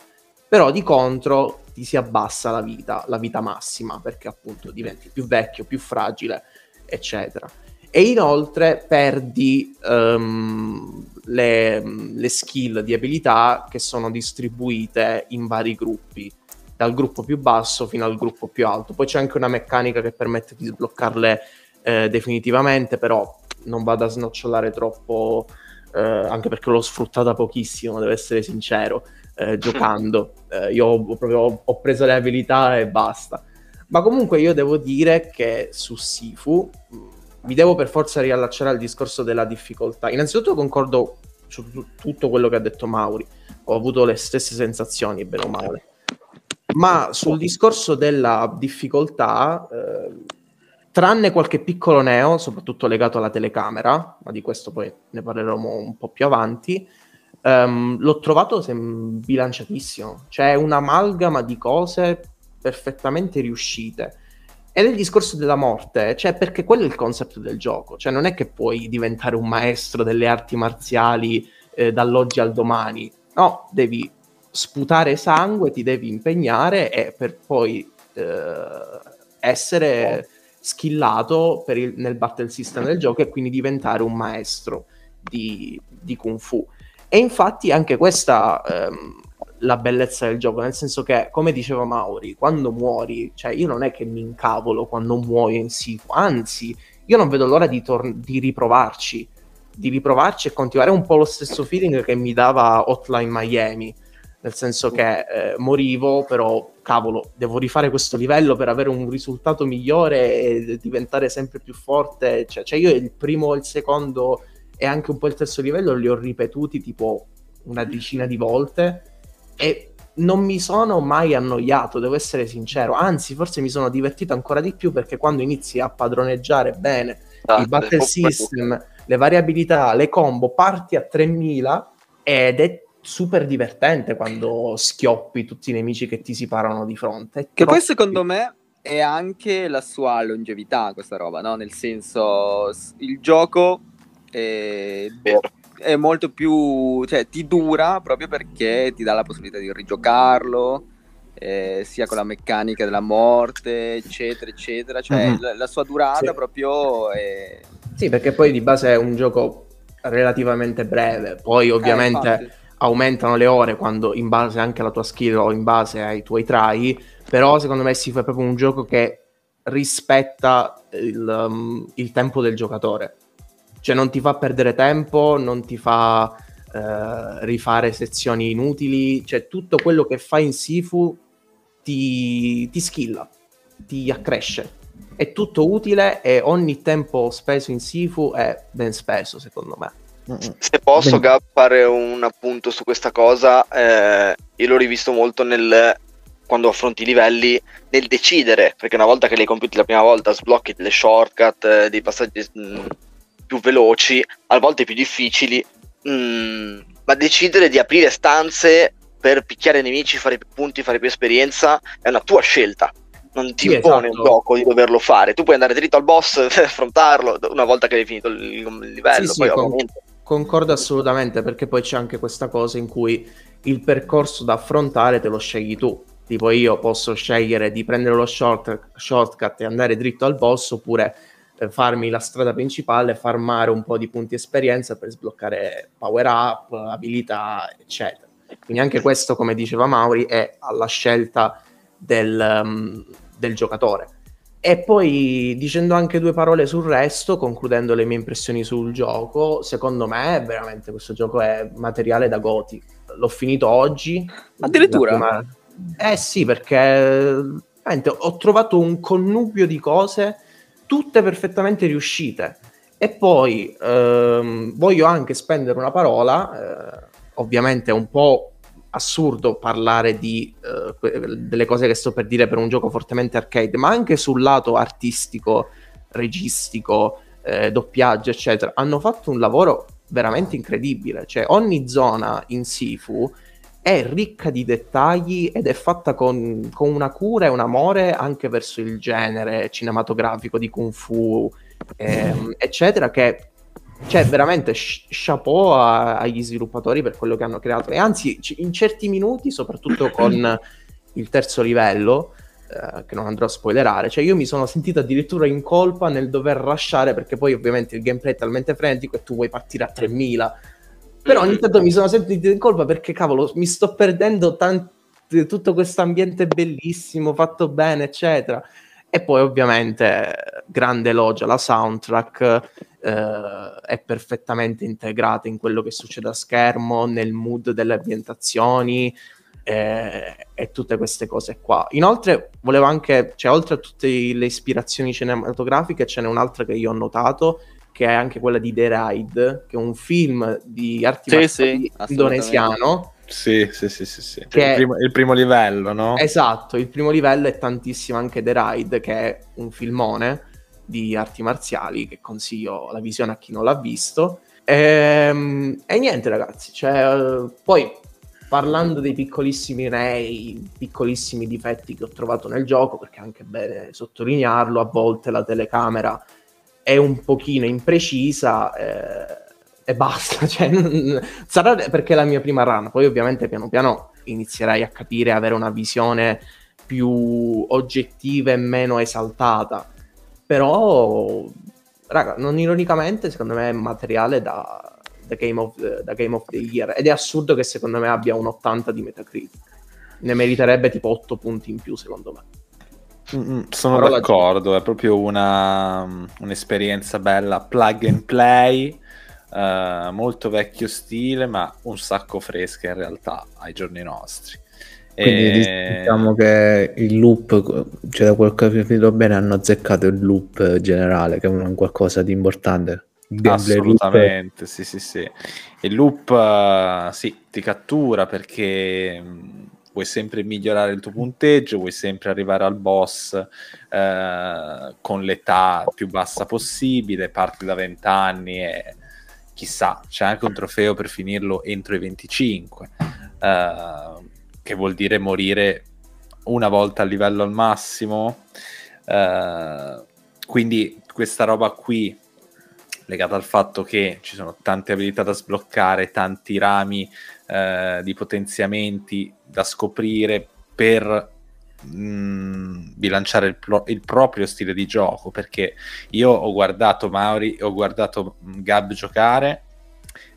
Però di contro ti si abbassa la vita, la vita massima, perché appunto diventi più vecchio, più fragile, eccetera. E inoltre perdi um, le, le skill di abilità che sono distribuite in vari gruppi, dal gruppo più basso fino al gruppo più alto. Poi c'è anche una meccanica che permette di sbloccarle eh, definitivamente, però non vado a snocciolare troppo eh, anche perché l'ho sfruttata pochissimo, devo essere sincero, eh, giocando. Eh, io ho, proprio ho preso le abilità e basta. Ma comunque io devo dire che su Sifu mm, mi devo per forza riallacciare al discorso della difficoltà. Innanzitutto concordo su tutto quello che ha detto Mauri, ho avuto le stesse sensazioni, bene o male. Ma sul discorso della difficoltà, eh, tranne qualche piccolo neo, soprattutto legato alla telecamera, ma di questo poi ne parleremo un po' più avanti, ehm, l'ho trovato sem- bilanciatissimo. C'è un'amalgama di cose perfettamente riuscite. Ed è il discorso della morte, cioè perché quello è il concept del gioco, cioè non è che puoi diventare un maestro delle arti marziali eh, dall'oggi al domani, no, devi sputare sangue, ti devi impegnare e per poi eh, essere skillato il, nel battle system del gioco e quindi diventare un maestro di, di Kung Fu. E infatti anche questa ehm, la bellezza del gioco, nel senso che, come diceva Mauri, quando muori, cioè io non è che mi incavolo quando muoio in sì, anzi, io non vedo l'ora di, tor- di riprovarci, di riprovarci e continuare un po' lo stesso feeling che mi dava Hotline Miami, nel senso che eh, morivo, però cavolo, devo rifare questo livello per avere un risultato migliore e diventare sempre più forte, cioè, cioè io il primo, il secondo e anche un po' il terzo livello li ho ripetuti tipo una decina di volte e non mi sono mai annoiato, devo essere sincero, anzi forse mi sono divertito ancora di più perché quando inizi a padroneggiare bene ah, il battle system, le variabilità, le combo, parti a 3000 ed è super divertente quando schioppi tutti i nemici che ti si parano di fronte. Che poi secondo me è anche la sua longevità questa roba, no? Nel senso, il gioco è, è molto più, cioè ti dura proprio perché ti dà la possibilità di rigiocarlo, eh, sia con la meccanica della morte, eccetera, eccetera. Cioè mm-hmm. la, la, sua durata sì. proprio è... Sì, perché poi di base è un gioco relativamente breve, poi eh, ovviamente... Eh, aumentano le ore quando in base anche alla tua skill o in base ai tuoi try, però secondo me si fa proprio un gioco che rispetta il, um, il tempo del giocatore cioè non ti fa perdere tempo, non ti fa eh, rifare sezioni inutili, cioè tutto quello che fai in Sifu ti, ti skilla, ti accresce. È tutto utile e ogni tempo speso in Sifu è ben speso, secondo me. Se posso, Gab, fare un appunto su questa cosa, eh, io l'ho rivisto molto nel, quando affronti i livelli nel decidere, perché una volta che li hai compiuti la prima volta sblocchi delle shortcut, eh, dei passaggi mh, mm, più veloci, a volte più difficili, mh, mm, ma decidere di aprire stanze per picchiare nemici, fare più punti, fare più esperienza è una tua scelta. Non ti sì, impone esatto. un gioco di doverlo fare. Tu puoi andare dritto al boss, affrontarlo una volta che hai finito il, livello. Sì, poi sì, con, concordo assolutamente perché poi c'è anche questa cosa in cui il percorso da affrontare te lo scegli tu. Tipo io posso scegliere di prendere lo short, shortcut e andare dritto al boss oppure farmi la strada principale, farmare un po' di punti esperienza per sbloccare power up, abilità, eccetera. Quindi anche questo, come diceva Mauri, è alla scelta del, um, del giocatore. E poi dicendo anche due parole sul resto, concludendo le mie impressioni sul gioco, secondo me veramente questo gioco è materiale da goti. L'ho finito oggi. Addirittura? Prima... Eh sì, perché ho trovato un connubio di cose tutte perfettamente riuscite. E poi ehm, voglio anche spendere una parola, eh, ovviamente è un po' assurdo parlare di, eh, delle cose che sto per dire per un gioco fortemente arcade, ma anche sul lato artistico, registico, eh, doppiaggio, eccetera, hanno fatto un lavoro veramente incredibile. Cioè, ogni zona in Sifu è ricca di dettagli ed è fatta con, con, una cura e un amore anche verso il genere cinematografico di Kung Fu, ehm, eccetera, che cioè veramente chapeau a, agli sviluppatori per quello che hanno creato. E anzi, in certi minuti, soprattutto con il terzo livello, eh, che non andrò a spoilerare, cioè io mi sono sentito addirittura in colpa nel dover lasciare perché poi ovviamente il gameplay è talmente frenetico e tu vuoi partire a 3000 però ogni tanto mi sono sentito in colpa perché, cavolo, mi sto perdendo tant- tutto questo ambiente bellissimo, fatto bene, eccetera. E poi ovviamente grande elogio alla soundtrack, eh, è perfettamente integrata in quello che succede a schermo, nel mood delle ambientazioni eh, e tutte queste cose qua. Inoltre, volevo anche, cioè, oltre a tutte le ispirazioni cinematografiche, ce n'è un'altra che io ho notato, che è anche quella di The Ride, che è un film di arti sì, sì, indonesiano. Sì, sì, sì, sì, sì. Che il, primo, il primo livello, no? Esatto, il primo livello è tantissimo anche The Ride, che è un filmone di arti marziali che consiglio la visione a chi non l'ha visto. E, ehm, e niente, ragazzi, cioè, poi parlando dei piccolissimi rei, piccolissimi difetti che ho trovato nel gioco, perché è anche bene sottolinearlo, a volte la telecamera è un pochino imprecisa eh, e basta, cioè, sarà perché è la mia prima run, poi ovviamente piano piano inizierai a capire, avere una visione più oggettiva e meno esaltata però, raga, non ironicamente, secondo me è materiale da, da, Game of, da Game of the Year. Ed è assurdo che secondo me abbia un 80 di Metacritic. Ne meriterebbe tipo 8 punti in più, secondo me. Mm, sono Parola d'accordo, è proprio una, un'esperienza bella, plug and play, uh, molto vecchio stile, ma un sacco fresca in realtà ai giorni nostri. Quindi e... diciamo che il loop, cioè da quel che ho capito bene, hanno azzeccato il loop generale, che è un qualcosa di importante. Assolutamente, loop... sì, sì, sì. Il loop, uh, sì, ti cattura perché mh, vuoi sempre migliorare il tuo punteggio, vuoi sempre arrivare al boss uh, con l'età più bassa possibile, parti da 20 anni e chissà, c'è anche un trofeo per finirlo entro i 25. Uh, che vuol dire morire una volta a livello al massimo. Uh, quindi questa roba qui legata al fatto che ci sono tante abilità da sbloccare, tanti rami uh, di potenziamenti da scoprire per mh, mm, bilanciare il, pro- il, proprio stile di gioco perché io ho guardato Mauri ho guardato Gab giocare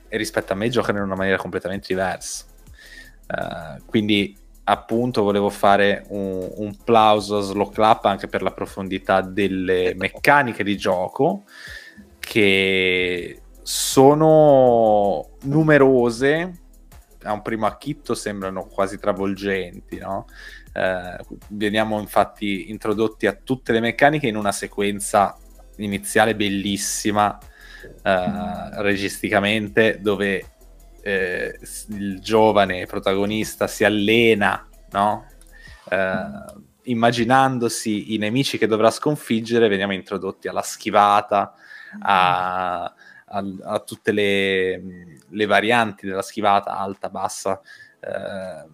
e rispetto a me giocano in una maniera completamente diversa. Uh, quindi appunto volevo fare un, un plauso a Slow Club anche per la profondità delle meccaniche di gioco che sono numerose a un primo acchitto sembrano quasi travolgenti no? eh, veniamo infatti introdotti a tutte le meccaniche in una sequenza iniziale bellissima eh, registicamente dove eh, il giovane protagonista si allena, no? Eh, immaginandosi i nemici che dovrà sconfiggere, veniamo introdotti alla schivata, a, a, a tutte le, le, varianti della schivata, alta, bassa, eh,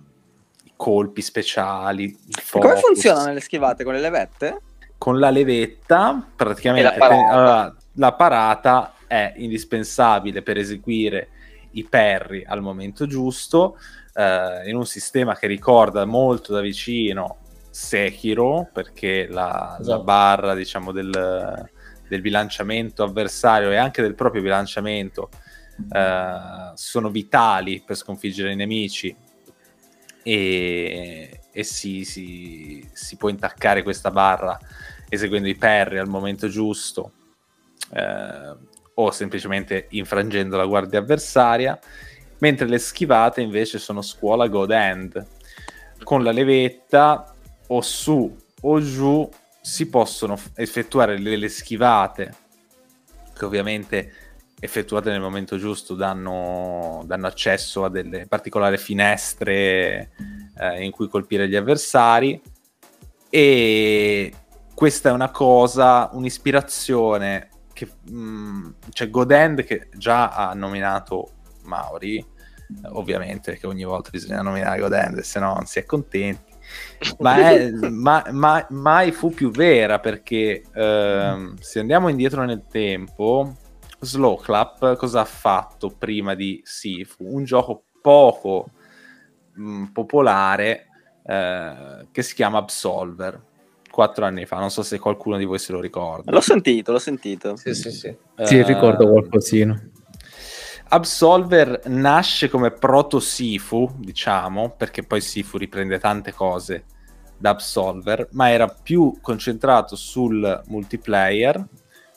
colpi speciali. Come funzionano le schivate? Con le levette? Con la levetta, praticamente la parata. Allora, la parata è indispensabile per eseguire i perri al momento giusto, eh, in un sistema che ricorda molto da vicino Sekiro, perché la, esatto. la barra diciamo, del, del, bilanciamento avversario e anche del proprio bilanciamento eh, sono vitali per sconfiggere i nemici e, e si, si, si, può intaccare questa barra eseguendo i perri al momento giusto. Eh, o semplicemente infrangendo la guardia avversaria, mentre le schivate invece sono scuola God End. Con la levetta o su o giù si possono effettuare le, le schivate, che ovviamente effettuate nel momento giusto danno, danno accesso a delle particolari finestre eh, in cui colpire gli avversari e questa è una cosa, un'ispirazione che mm, c'è Godend che già ha nominato Mauri, ovviamente perché ogni volta bisogna nominare Godend, se no non si è contenti. ma, è, ma, ma mai fu più vera perché ehm, se andiamo indietro nel tempo, Slow Clap cosa ha fatto prima di Sifu? Un gioco poco mh, mm, popolare eh, che si chiama Absolver quattro anni fa. Non so se qualcuno di voi se lo ricorda. L'ho sentito, l'ho sentito. Sì, sì, sì. Uh, sì ricordo qualcosina. Absolver nasce come proto Sifu, diciamo, perché poi Sifu riprende tante cose da Absolver, ma era più concentrato sul multiplayer,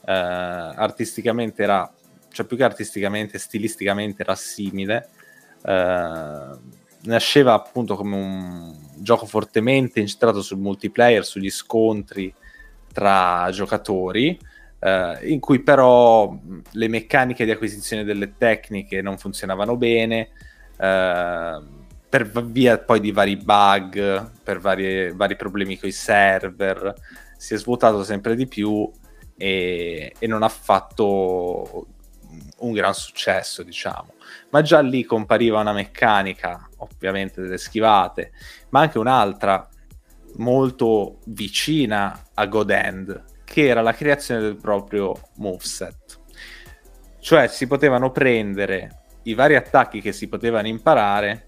eh, artisticamente era, cioè più che artisticamente, stilisticamente era simile. Eh, nasceva appunto come un gioco fortemente incentrato sul multiplayer, sugli scontri tra giocatori, eh, in cui però le meccaniche di acquisizione delle tecniche non funzionavano bene, eh, per via poi di vari bug, per varie, vari problemi con i server, si è svuotato sempre di più e, e non ha fatto un gran successo, diciamo. Ma già lì compariva una meccanica, ovviamente delle schivate, ma anche un'altra molto vicina a God End, che era la creazione del proprio moveset. Cioè si potevano prendere i vari attacchi che si potevano imparare,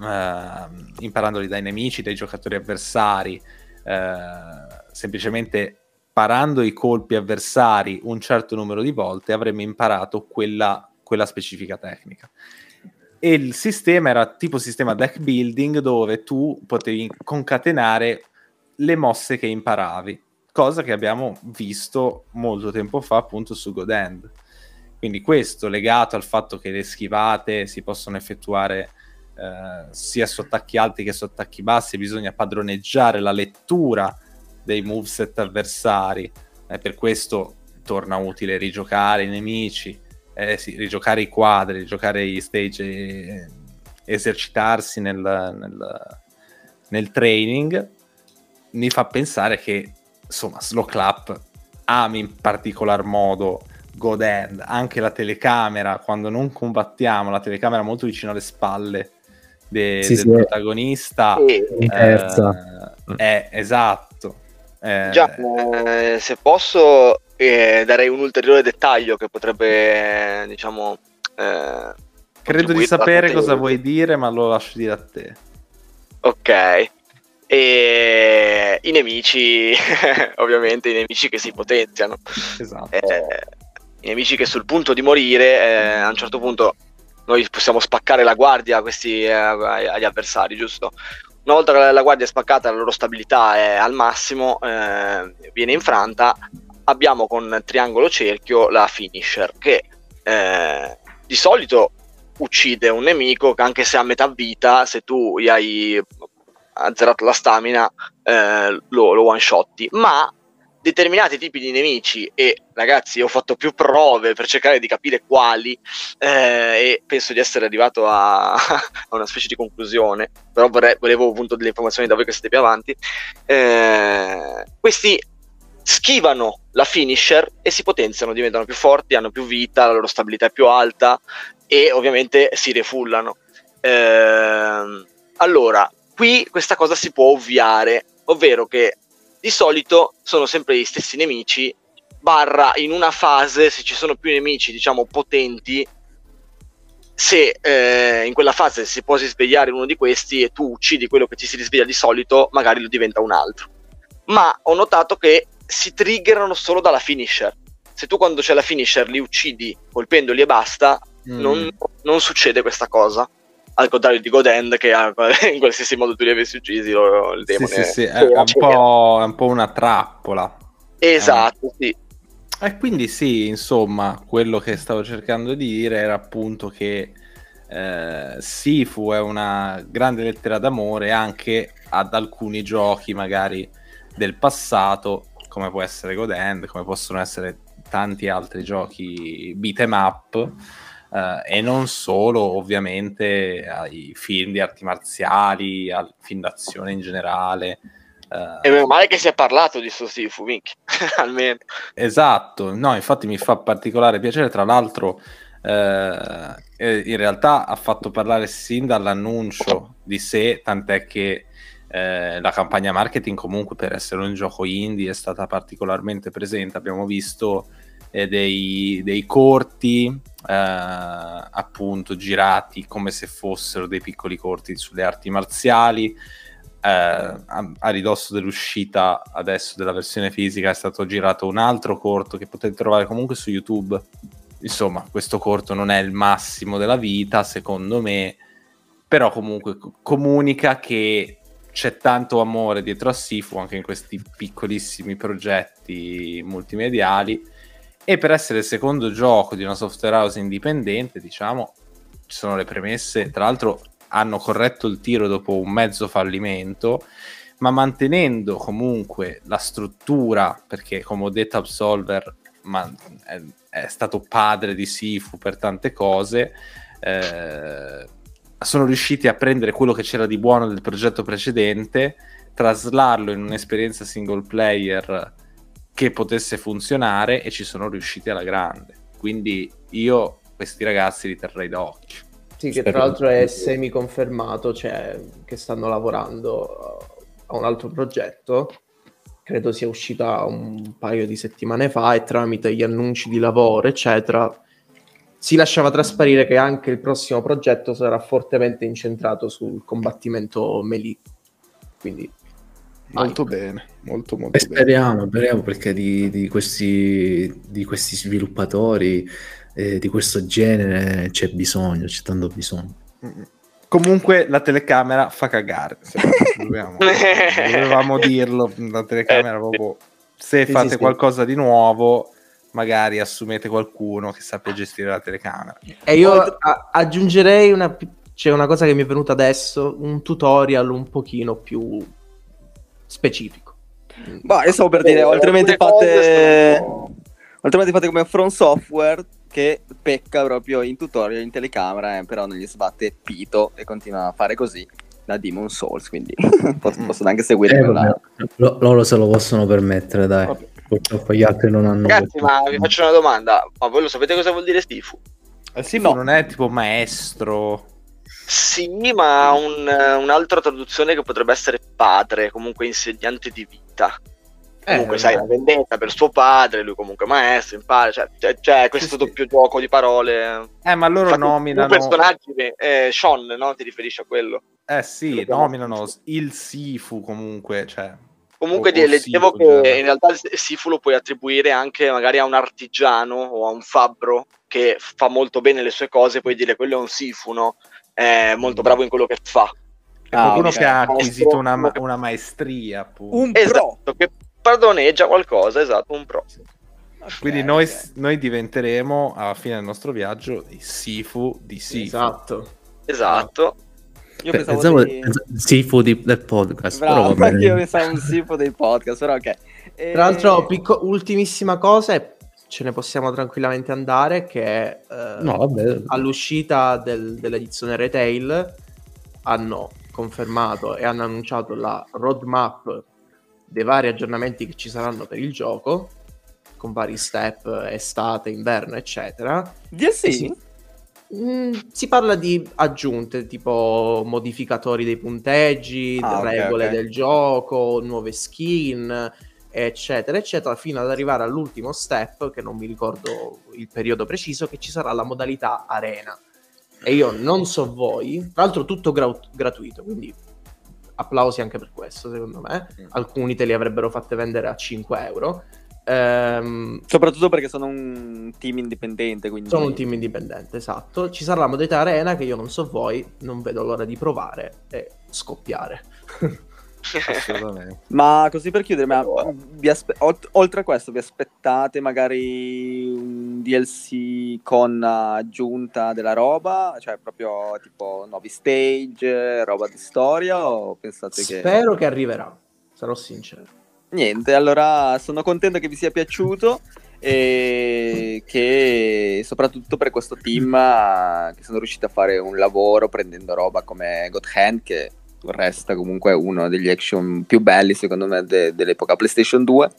eh, imparandoli dai nemici, dai giocatori avversari, eh, semplicemente parando i colpi avversari un certo numero di volte avremmo imparato quella, quella specifica tecnica. E il sistema era tipo sistema deck building dove tu potevi concatenare le mosse che imparavi, cosa che abbiamo visto molto tempo fa appunto su Godend. Quindi questo legato al fatto che le schivate si possono effettuare eh, sia su attacchi alti che su attacchi bassi, bisogna padroneggiare la lettura dei moveset avversari. Eh, per questo torna utile rigiocare i nemici, eh, sì, rigiocare i quadri, rigiocare gli stage e esercitarsi nel, nel, nel training. Mi fa pensare che insomma Slow Clap ami in particolar modo God End, anche la telecamera, quando non combattiamo, la telecamera molto vicino alle spalle de- sì, del sì, protagonista. Eh, è esatto. Eh, Già, eh, se posso, eh, darei un ulteriore dettaglio che potrebbe, diciamo... Eh, Credo di sapere cosa vuoi dire, ma lo lascio dire a te. Ok. E i nemici, ovviamente, i nemici che si potenziano. Esatto. Eh, I nemici che sul punto di morire, a un certo punto noi possiamo spaccare la guardia a questi, agli avversari, giusto? Una volta che la guardia è spaccata, la loro stabilità è al massimo, eh, viene infranta, abbiamo con triangolo cerchio la finisher che eh, di solito uccide un nemico che anche se a metà vita, se tu gli hai azzerato la stamina, eh, lo, lo one shotti, ma determinati tipi di nemici. E ragazzi ho fatto più prove per cercare di capire quali eh, e penso di essere arrivato a, a, una specie di conclusione. Però vorrei, volevo appunto delle informazioni da voi che siete più avanti. Eh, questi schivano la finisher e si potenziano, diventano più forti, hanno più vita, la loro stabilità è più alta e ovviamente si refullano. Eh, allora qui questa cosa si può ovviare ovvero che di solito sono sempre gli stessi nemici, barra in una fase, se ci sono più nemici, diciamo, potenti, se eh, in quella fase si può risvegliare uno di questi e tu uccidi quello che ci si risveglia di solito, magari lo diventa un altro. Ma ho notato che si triggerano solo dalla finisher. Se tu quando c'è la finisher li uccidi colpendoli e basta, mm. non, non succede questa cosa al contrario di Godend che in qualsiasi modo tu li avessi uccisi lo, il demone sì, sì, sì. È, un è, un po', una trappola esatto eh. sì e quindi sì insomma quello che stavo cercando di dire era appunto che eh, Sifu è una grande lettera d'amore anche ad alcuni giochi magari del passato come può essere Godend come possono essere tanti altri giochi beat em up Uh, e non solo ovviamente ai film di arti marziali, al film d'azione in generale. Uh, e meno male che si è parlato di Sifu, almeno. Esatto, no, infatti mi fa particolare piacere, tra l'altro uh, in realtà ha fatto parlare sin dall'annuncio di sé, tant'è che la campagna marketing comunque per essere un gioco indie è stata particolarmente presente, abbiamo visto eh, dei, dei, corti eh, appunto girati come se fossero dei piccoli corti sulle arti marziali. Eh, a, a, ridosso dell'uscita adesso della versione fisica è stato girato un altro corto che potete trovare comunque su YouTube. Insomma, questo corto non è il massimo della vita, secondo me, però comunque comunica che c'è tanto amore dietro a Sifu anche in questi piccolissimi progetti multimediali e per essere il secondo gioco di una software house indipendente diciamo ci sono le premesse tra l'altro hanno corretto il tiro dopo un mezzo fallimento ma mantenendo comunque la struttura perché come ho detto Absolver ma è, è stato padre di Sifu per tante cose eh, sono riusciti a prendere quello che c'era di buono del progetto precedente, traslarlo in un'esperienza single player che potesse funzionare e ci sono riusciti alla grande. Quindi io questi ragazzi li terrei d'occhio. Sì, che tra l'altro è semi confermato, cioè che stanno lavorando a un altro progetto. Credo sia uscita un paio di settimane fa e tramite gli annunci di lavoro, eccetera, si lasciava trasparire che anche il prossimo progetto sarà fortemente incentrato sul combattimento melee. Quindi molto vai. bene, molto molto e speriamo, bene. speriamo perché di, di, questi, di questi sviluppatori eh, di questo genere c'è bisogno, c'è tanto bisogno. Comunque la telecamera fa cagare, dobbiamo, dovevamo dirlo, la telecamera proprio se sì, fate sì, qualcosa sì. di nuovo magari assumete qualcuno che sappia gestire la telecamera. E io a- aggiungerei una, c'è una cosa che mi è venuta adesso, un tutorial un pochino più specifico. Ma io stavo per dire, oltremente fate... Sono... Oltremente fate come From Software che pecca proprio in tutorial in telecamera, eh, però non gli sbatte pito e continua a fare così da Demon Souls, quindi possono anche seguire eh, vabbè, loro se lo possono permettere, dai. Vabbè. Purtroppo gli altri non hanno. Ragazzi, ma vi faccio una domanda: ma voi lo sapete cosa vuol dire Stifu? Eh, Stifu no. non è tipo maestro. Sì, ma un, un'altra traduzione che potrebbe essere padre, comunque insegnante di vita. Comunque, eh, sai, la vendetta per suo padre, lui comunque maestro, impara, cioè, c'è, c'è questo sì, doppio sì. gioco di parole. Eh, ma loro Infatti, nominano... personaggi, eh, Sean, no? Ti riferisci a quello? Eh sì, nominano il Sifu comunque, cioè... Comunque o, leggevo che in realtà il Sifu lo puoi attribuire anche magari a un artigiano o a un fabbro che fa molto bene le sue cose, puoi dire quello è un Sifu, no? È molto bravo in quello che fa. È ah, qualcuno okay. che ha acquisito una, una maestria, appunto. Un esatto, che padroneggia qualcosa, esatto, un pro. Okay, Quindi noi, okay. noi, diventeremo alla fine del nostro viaggio i Sifu di Sifu. Esatto. Esatto. Io pensavo, pensavo di... Sifu di, del podcast. Bravo, però io pensavo un Sifu dei podcast, però ok. E... Tra l'altro, picco- ultimissima cosa, e ce ne possiamo tranquillamente andare, che eh, no, all'uscita del, dell'edizione retail hanno confermato e hanno annunciato la roadmap dei vari aggiornamenti che ci saranno per il gioco, con vari step, estate, inverno, eccetera. DLC? Sì Mm, si parla di aggiunte tipo modificatori dei punteggi, ah, regole okay. del gioco, nuove skin, eccetera, eccetera, fino ad arrivare all'ultimo step, che non mi ricordo il periodo preciso, che ci sarà la modalità arena. E io non so voi, tra l'altro tutto gra- gratuito, quindi applausi anche per questo, secondo me. Mm. Alcuni te li avrebbero fatte vendere a 5 euro. Ehm, Soprattutto perché sono un team indipendente. Quindi... Sono un team indipendente, esatto. Ci sarà la modalità arena che io non so voi, non vedo l'ora di provare e scoppiare. Assolutamente. ma così per chiudere, ma aspe- oltre a questo, vi aspettate magari un DLC con aggiunta della roba? Cioè, proprio tipo nuovi stage, roba di storia? O pensate Spero che. Spero che arriverà, sarò sincero niente, allora sono contento che vi sia piaciuto e che soprattutto per questo team che sono riusciti a fare un lavoro prendendo roba come God Hand che resta comunque uno degli action più belli secondo me de- dell'epoca PlayStation 2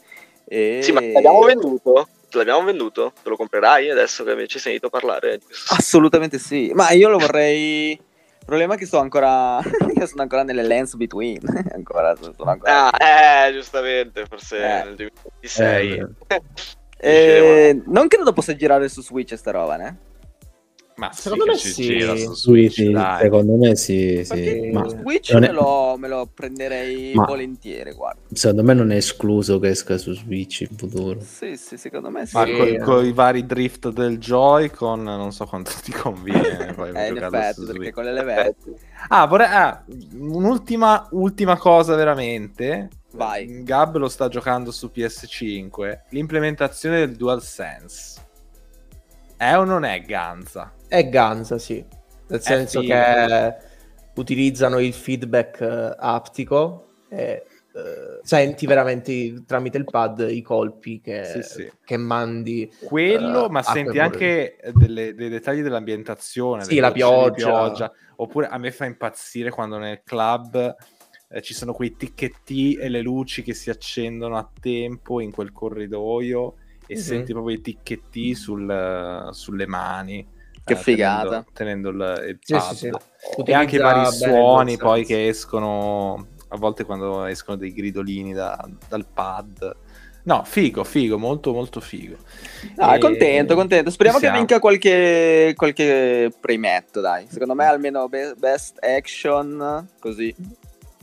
e... Sì, ma l'abbiamo venduto? Te l'abbiamo venduto? Te lo comprerai adesso che ci sei sentito parlare? Assolutamente sì, ma io lo vorrei il problema è che sto ancora. io sono ancora nelle lens between. ancora, sono ancora... Ah, eh, giustamente, forse eh. nel 2026. Eh, eh, non credo possa girare su Switch sta roba, né? Ma sì, Secondo me sì. gira su Switch, Switch, dai. secondo me sì, sì. Ma Switch è- me, lo, me lo prenderei Ma- volentieri, guarda. secondo me non è escluso che esca su Switch in futuro. Sì, sì, secondo me sì. Ma Sì. con, i vari drift del Joy-Con non so quanto ti conviene poi Eh, in effetti, su perché Switch. con le levette... Ah, vorrei... ah, un'ultima ultima cosa veramente. Vai. Gab lo sta giocando su PS5. L'implementazione del DualSense. È o non è ganza? È Ganza, sì. Nel senso che utilizzano il feedback eh, aptico e eh, senti veramente tramite il pad i colpi che, Sì, sì. che mandi. Quello, Eh, ma senti anche delle- dei dettagli dell'ambientazione. Sì, la di pioggia. Oppure a me fa impazzire quando nel club eh, ci sono quei ticchetti e le luci che si accendono a tempo in quel corridoio e Mhm. senti proprio i ticchetti sul- sulle mani. Che eh, figata. Tenendo, tenendo il, il Sì, pad. sì, sì. E anche i vari suoni poi che escono a volte quando escono dei gridolini da- dal pad. No, figo, figo, molto molto figo. Dai, E- contento, contento. Speriamo che vinca qualche, qualche premetto, dai. Secondo me almeno be- best action, così.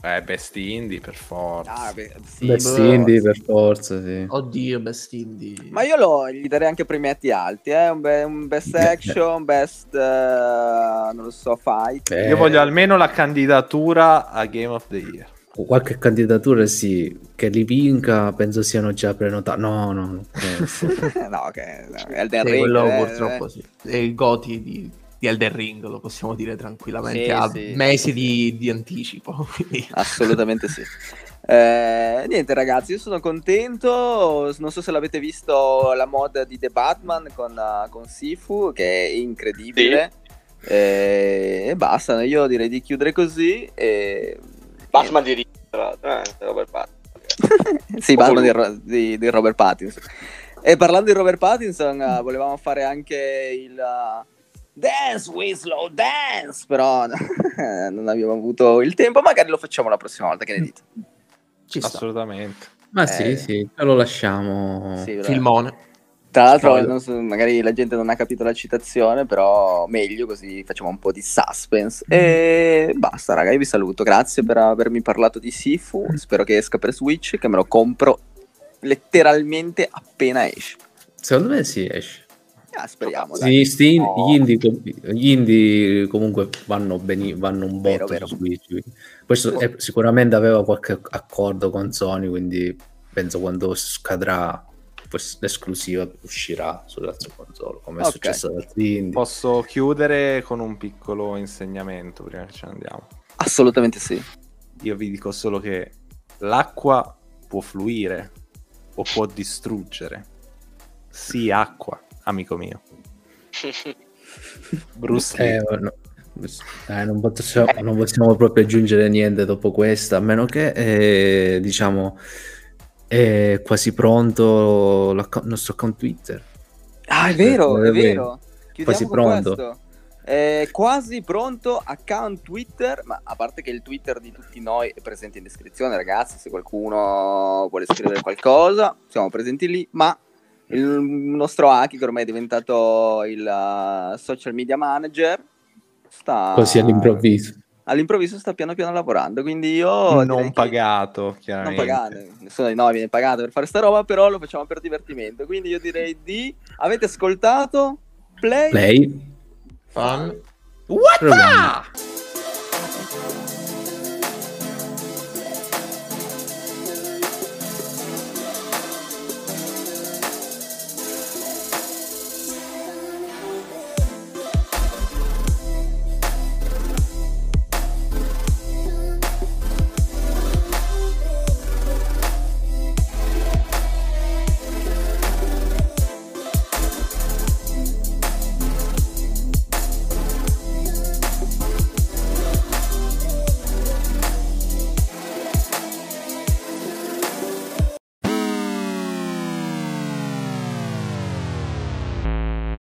Eh, best indie per forza. Ah, beh, sì, Best beh, Indie per forza, sì. Oddio, Best Indie. Ma io lo- gli darei anche premetti alti, eh? un, be- un best action, best, eh, non lo so, fight. Eh, Io voglio almeno la candidatura a Game of the Year. Qualche candidatura sì, che li vinca penso siano già prenotati. No, no, no. no, che no, Elden Sì, Ring, quello eh, purtroppo eh. sì. È il Goti di, di Elden Ring, lo possiamo dire tranquillamente. Sì, ha sì. mesi di, di anticipo. quindi- Assolutamente sì. Eh, niente ragazzi, io sono contento, non so se l'avete visto la mod di The Batman con, uh, con Sifu, che è incredibile. Eh, e basta, io direi di chiudere così. E... Batman di l'altro, eh, Robert Pattinson. sì, Batman di, Ro- di- di Robert Pattinson. E parlando di Robert Pattinson, eh, volevamo fare anche il uh, Dance Winslow Dance, però non abbiamo avuto il tempo. Magari lo facciamo la prossima volta. Che ne dite? Ci sta. Assolutamente. Ma Eh. sì, sì, ce lo lasciamo. Sì. Filmone. Tra l'altro, so, magari la gente non ha capito la citazione, però meglio così facciamo un po' di suspense. E basta, raga. Io vi saluto. Grazie per avermi parlato di Sifu. Spero che esca per Switch, che me lo compro letteralmente appena esce. Secondo me sì, esce. Ah, speriamo. dai. Sì, sti- No. gli, indie, com- gli indie comunque vanno, beni- vanno un Vero, botto vero. su Switch. quindi. Questo è- sicuramente aveva qualche accordo con Sony, quindi penso quando scadrà l'esclusiva uscirà sull'altra console, come è Ok. successo ad altri indie. Posso chiudere con un piccolo insegnamento prima che ce ne andiamo. Assolutamente sì. Io vi dico solo che l'acqua può fluire o può distruggere. Sì, acqua, amico mio. Bruce Lee. Eh, no. Eh, non, possiamo, non possiamo proprio aggiungere niente dopo questa, a meno che eh, diciamo è quasi pronto il nostro account Twitter. Ah, è vero, è Eh, vero. Chiudiamo quasi con pronto. È quasi pronto account Twitter, ma a parte che il Twitter di tutti noi è presente in descrizione, ragazzi, se qualcuno vuole scrivere qualcosa, siamo presenti lì, ma il nostro Aki, che ormai è diventato il uh, social media manager, sta Così all'improvviso. all'improvviso sta piano piano lavorando, quindi io non che- pagato, non chiaramente. pagato, nessuno di noi viene pagato per fare sta roba, però lo facciamo per divertimento. Quindi io direi di avete ascoltato Play, Play. Fan. Proviamo.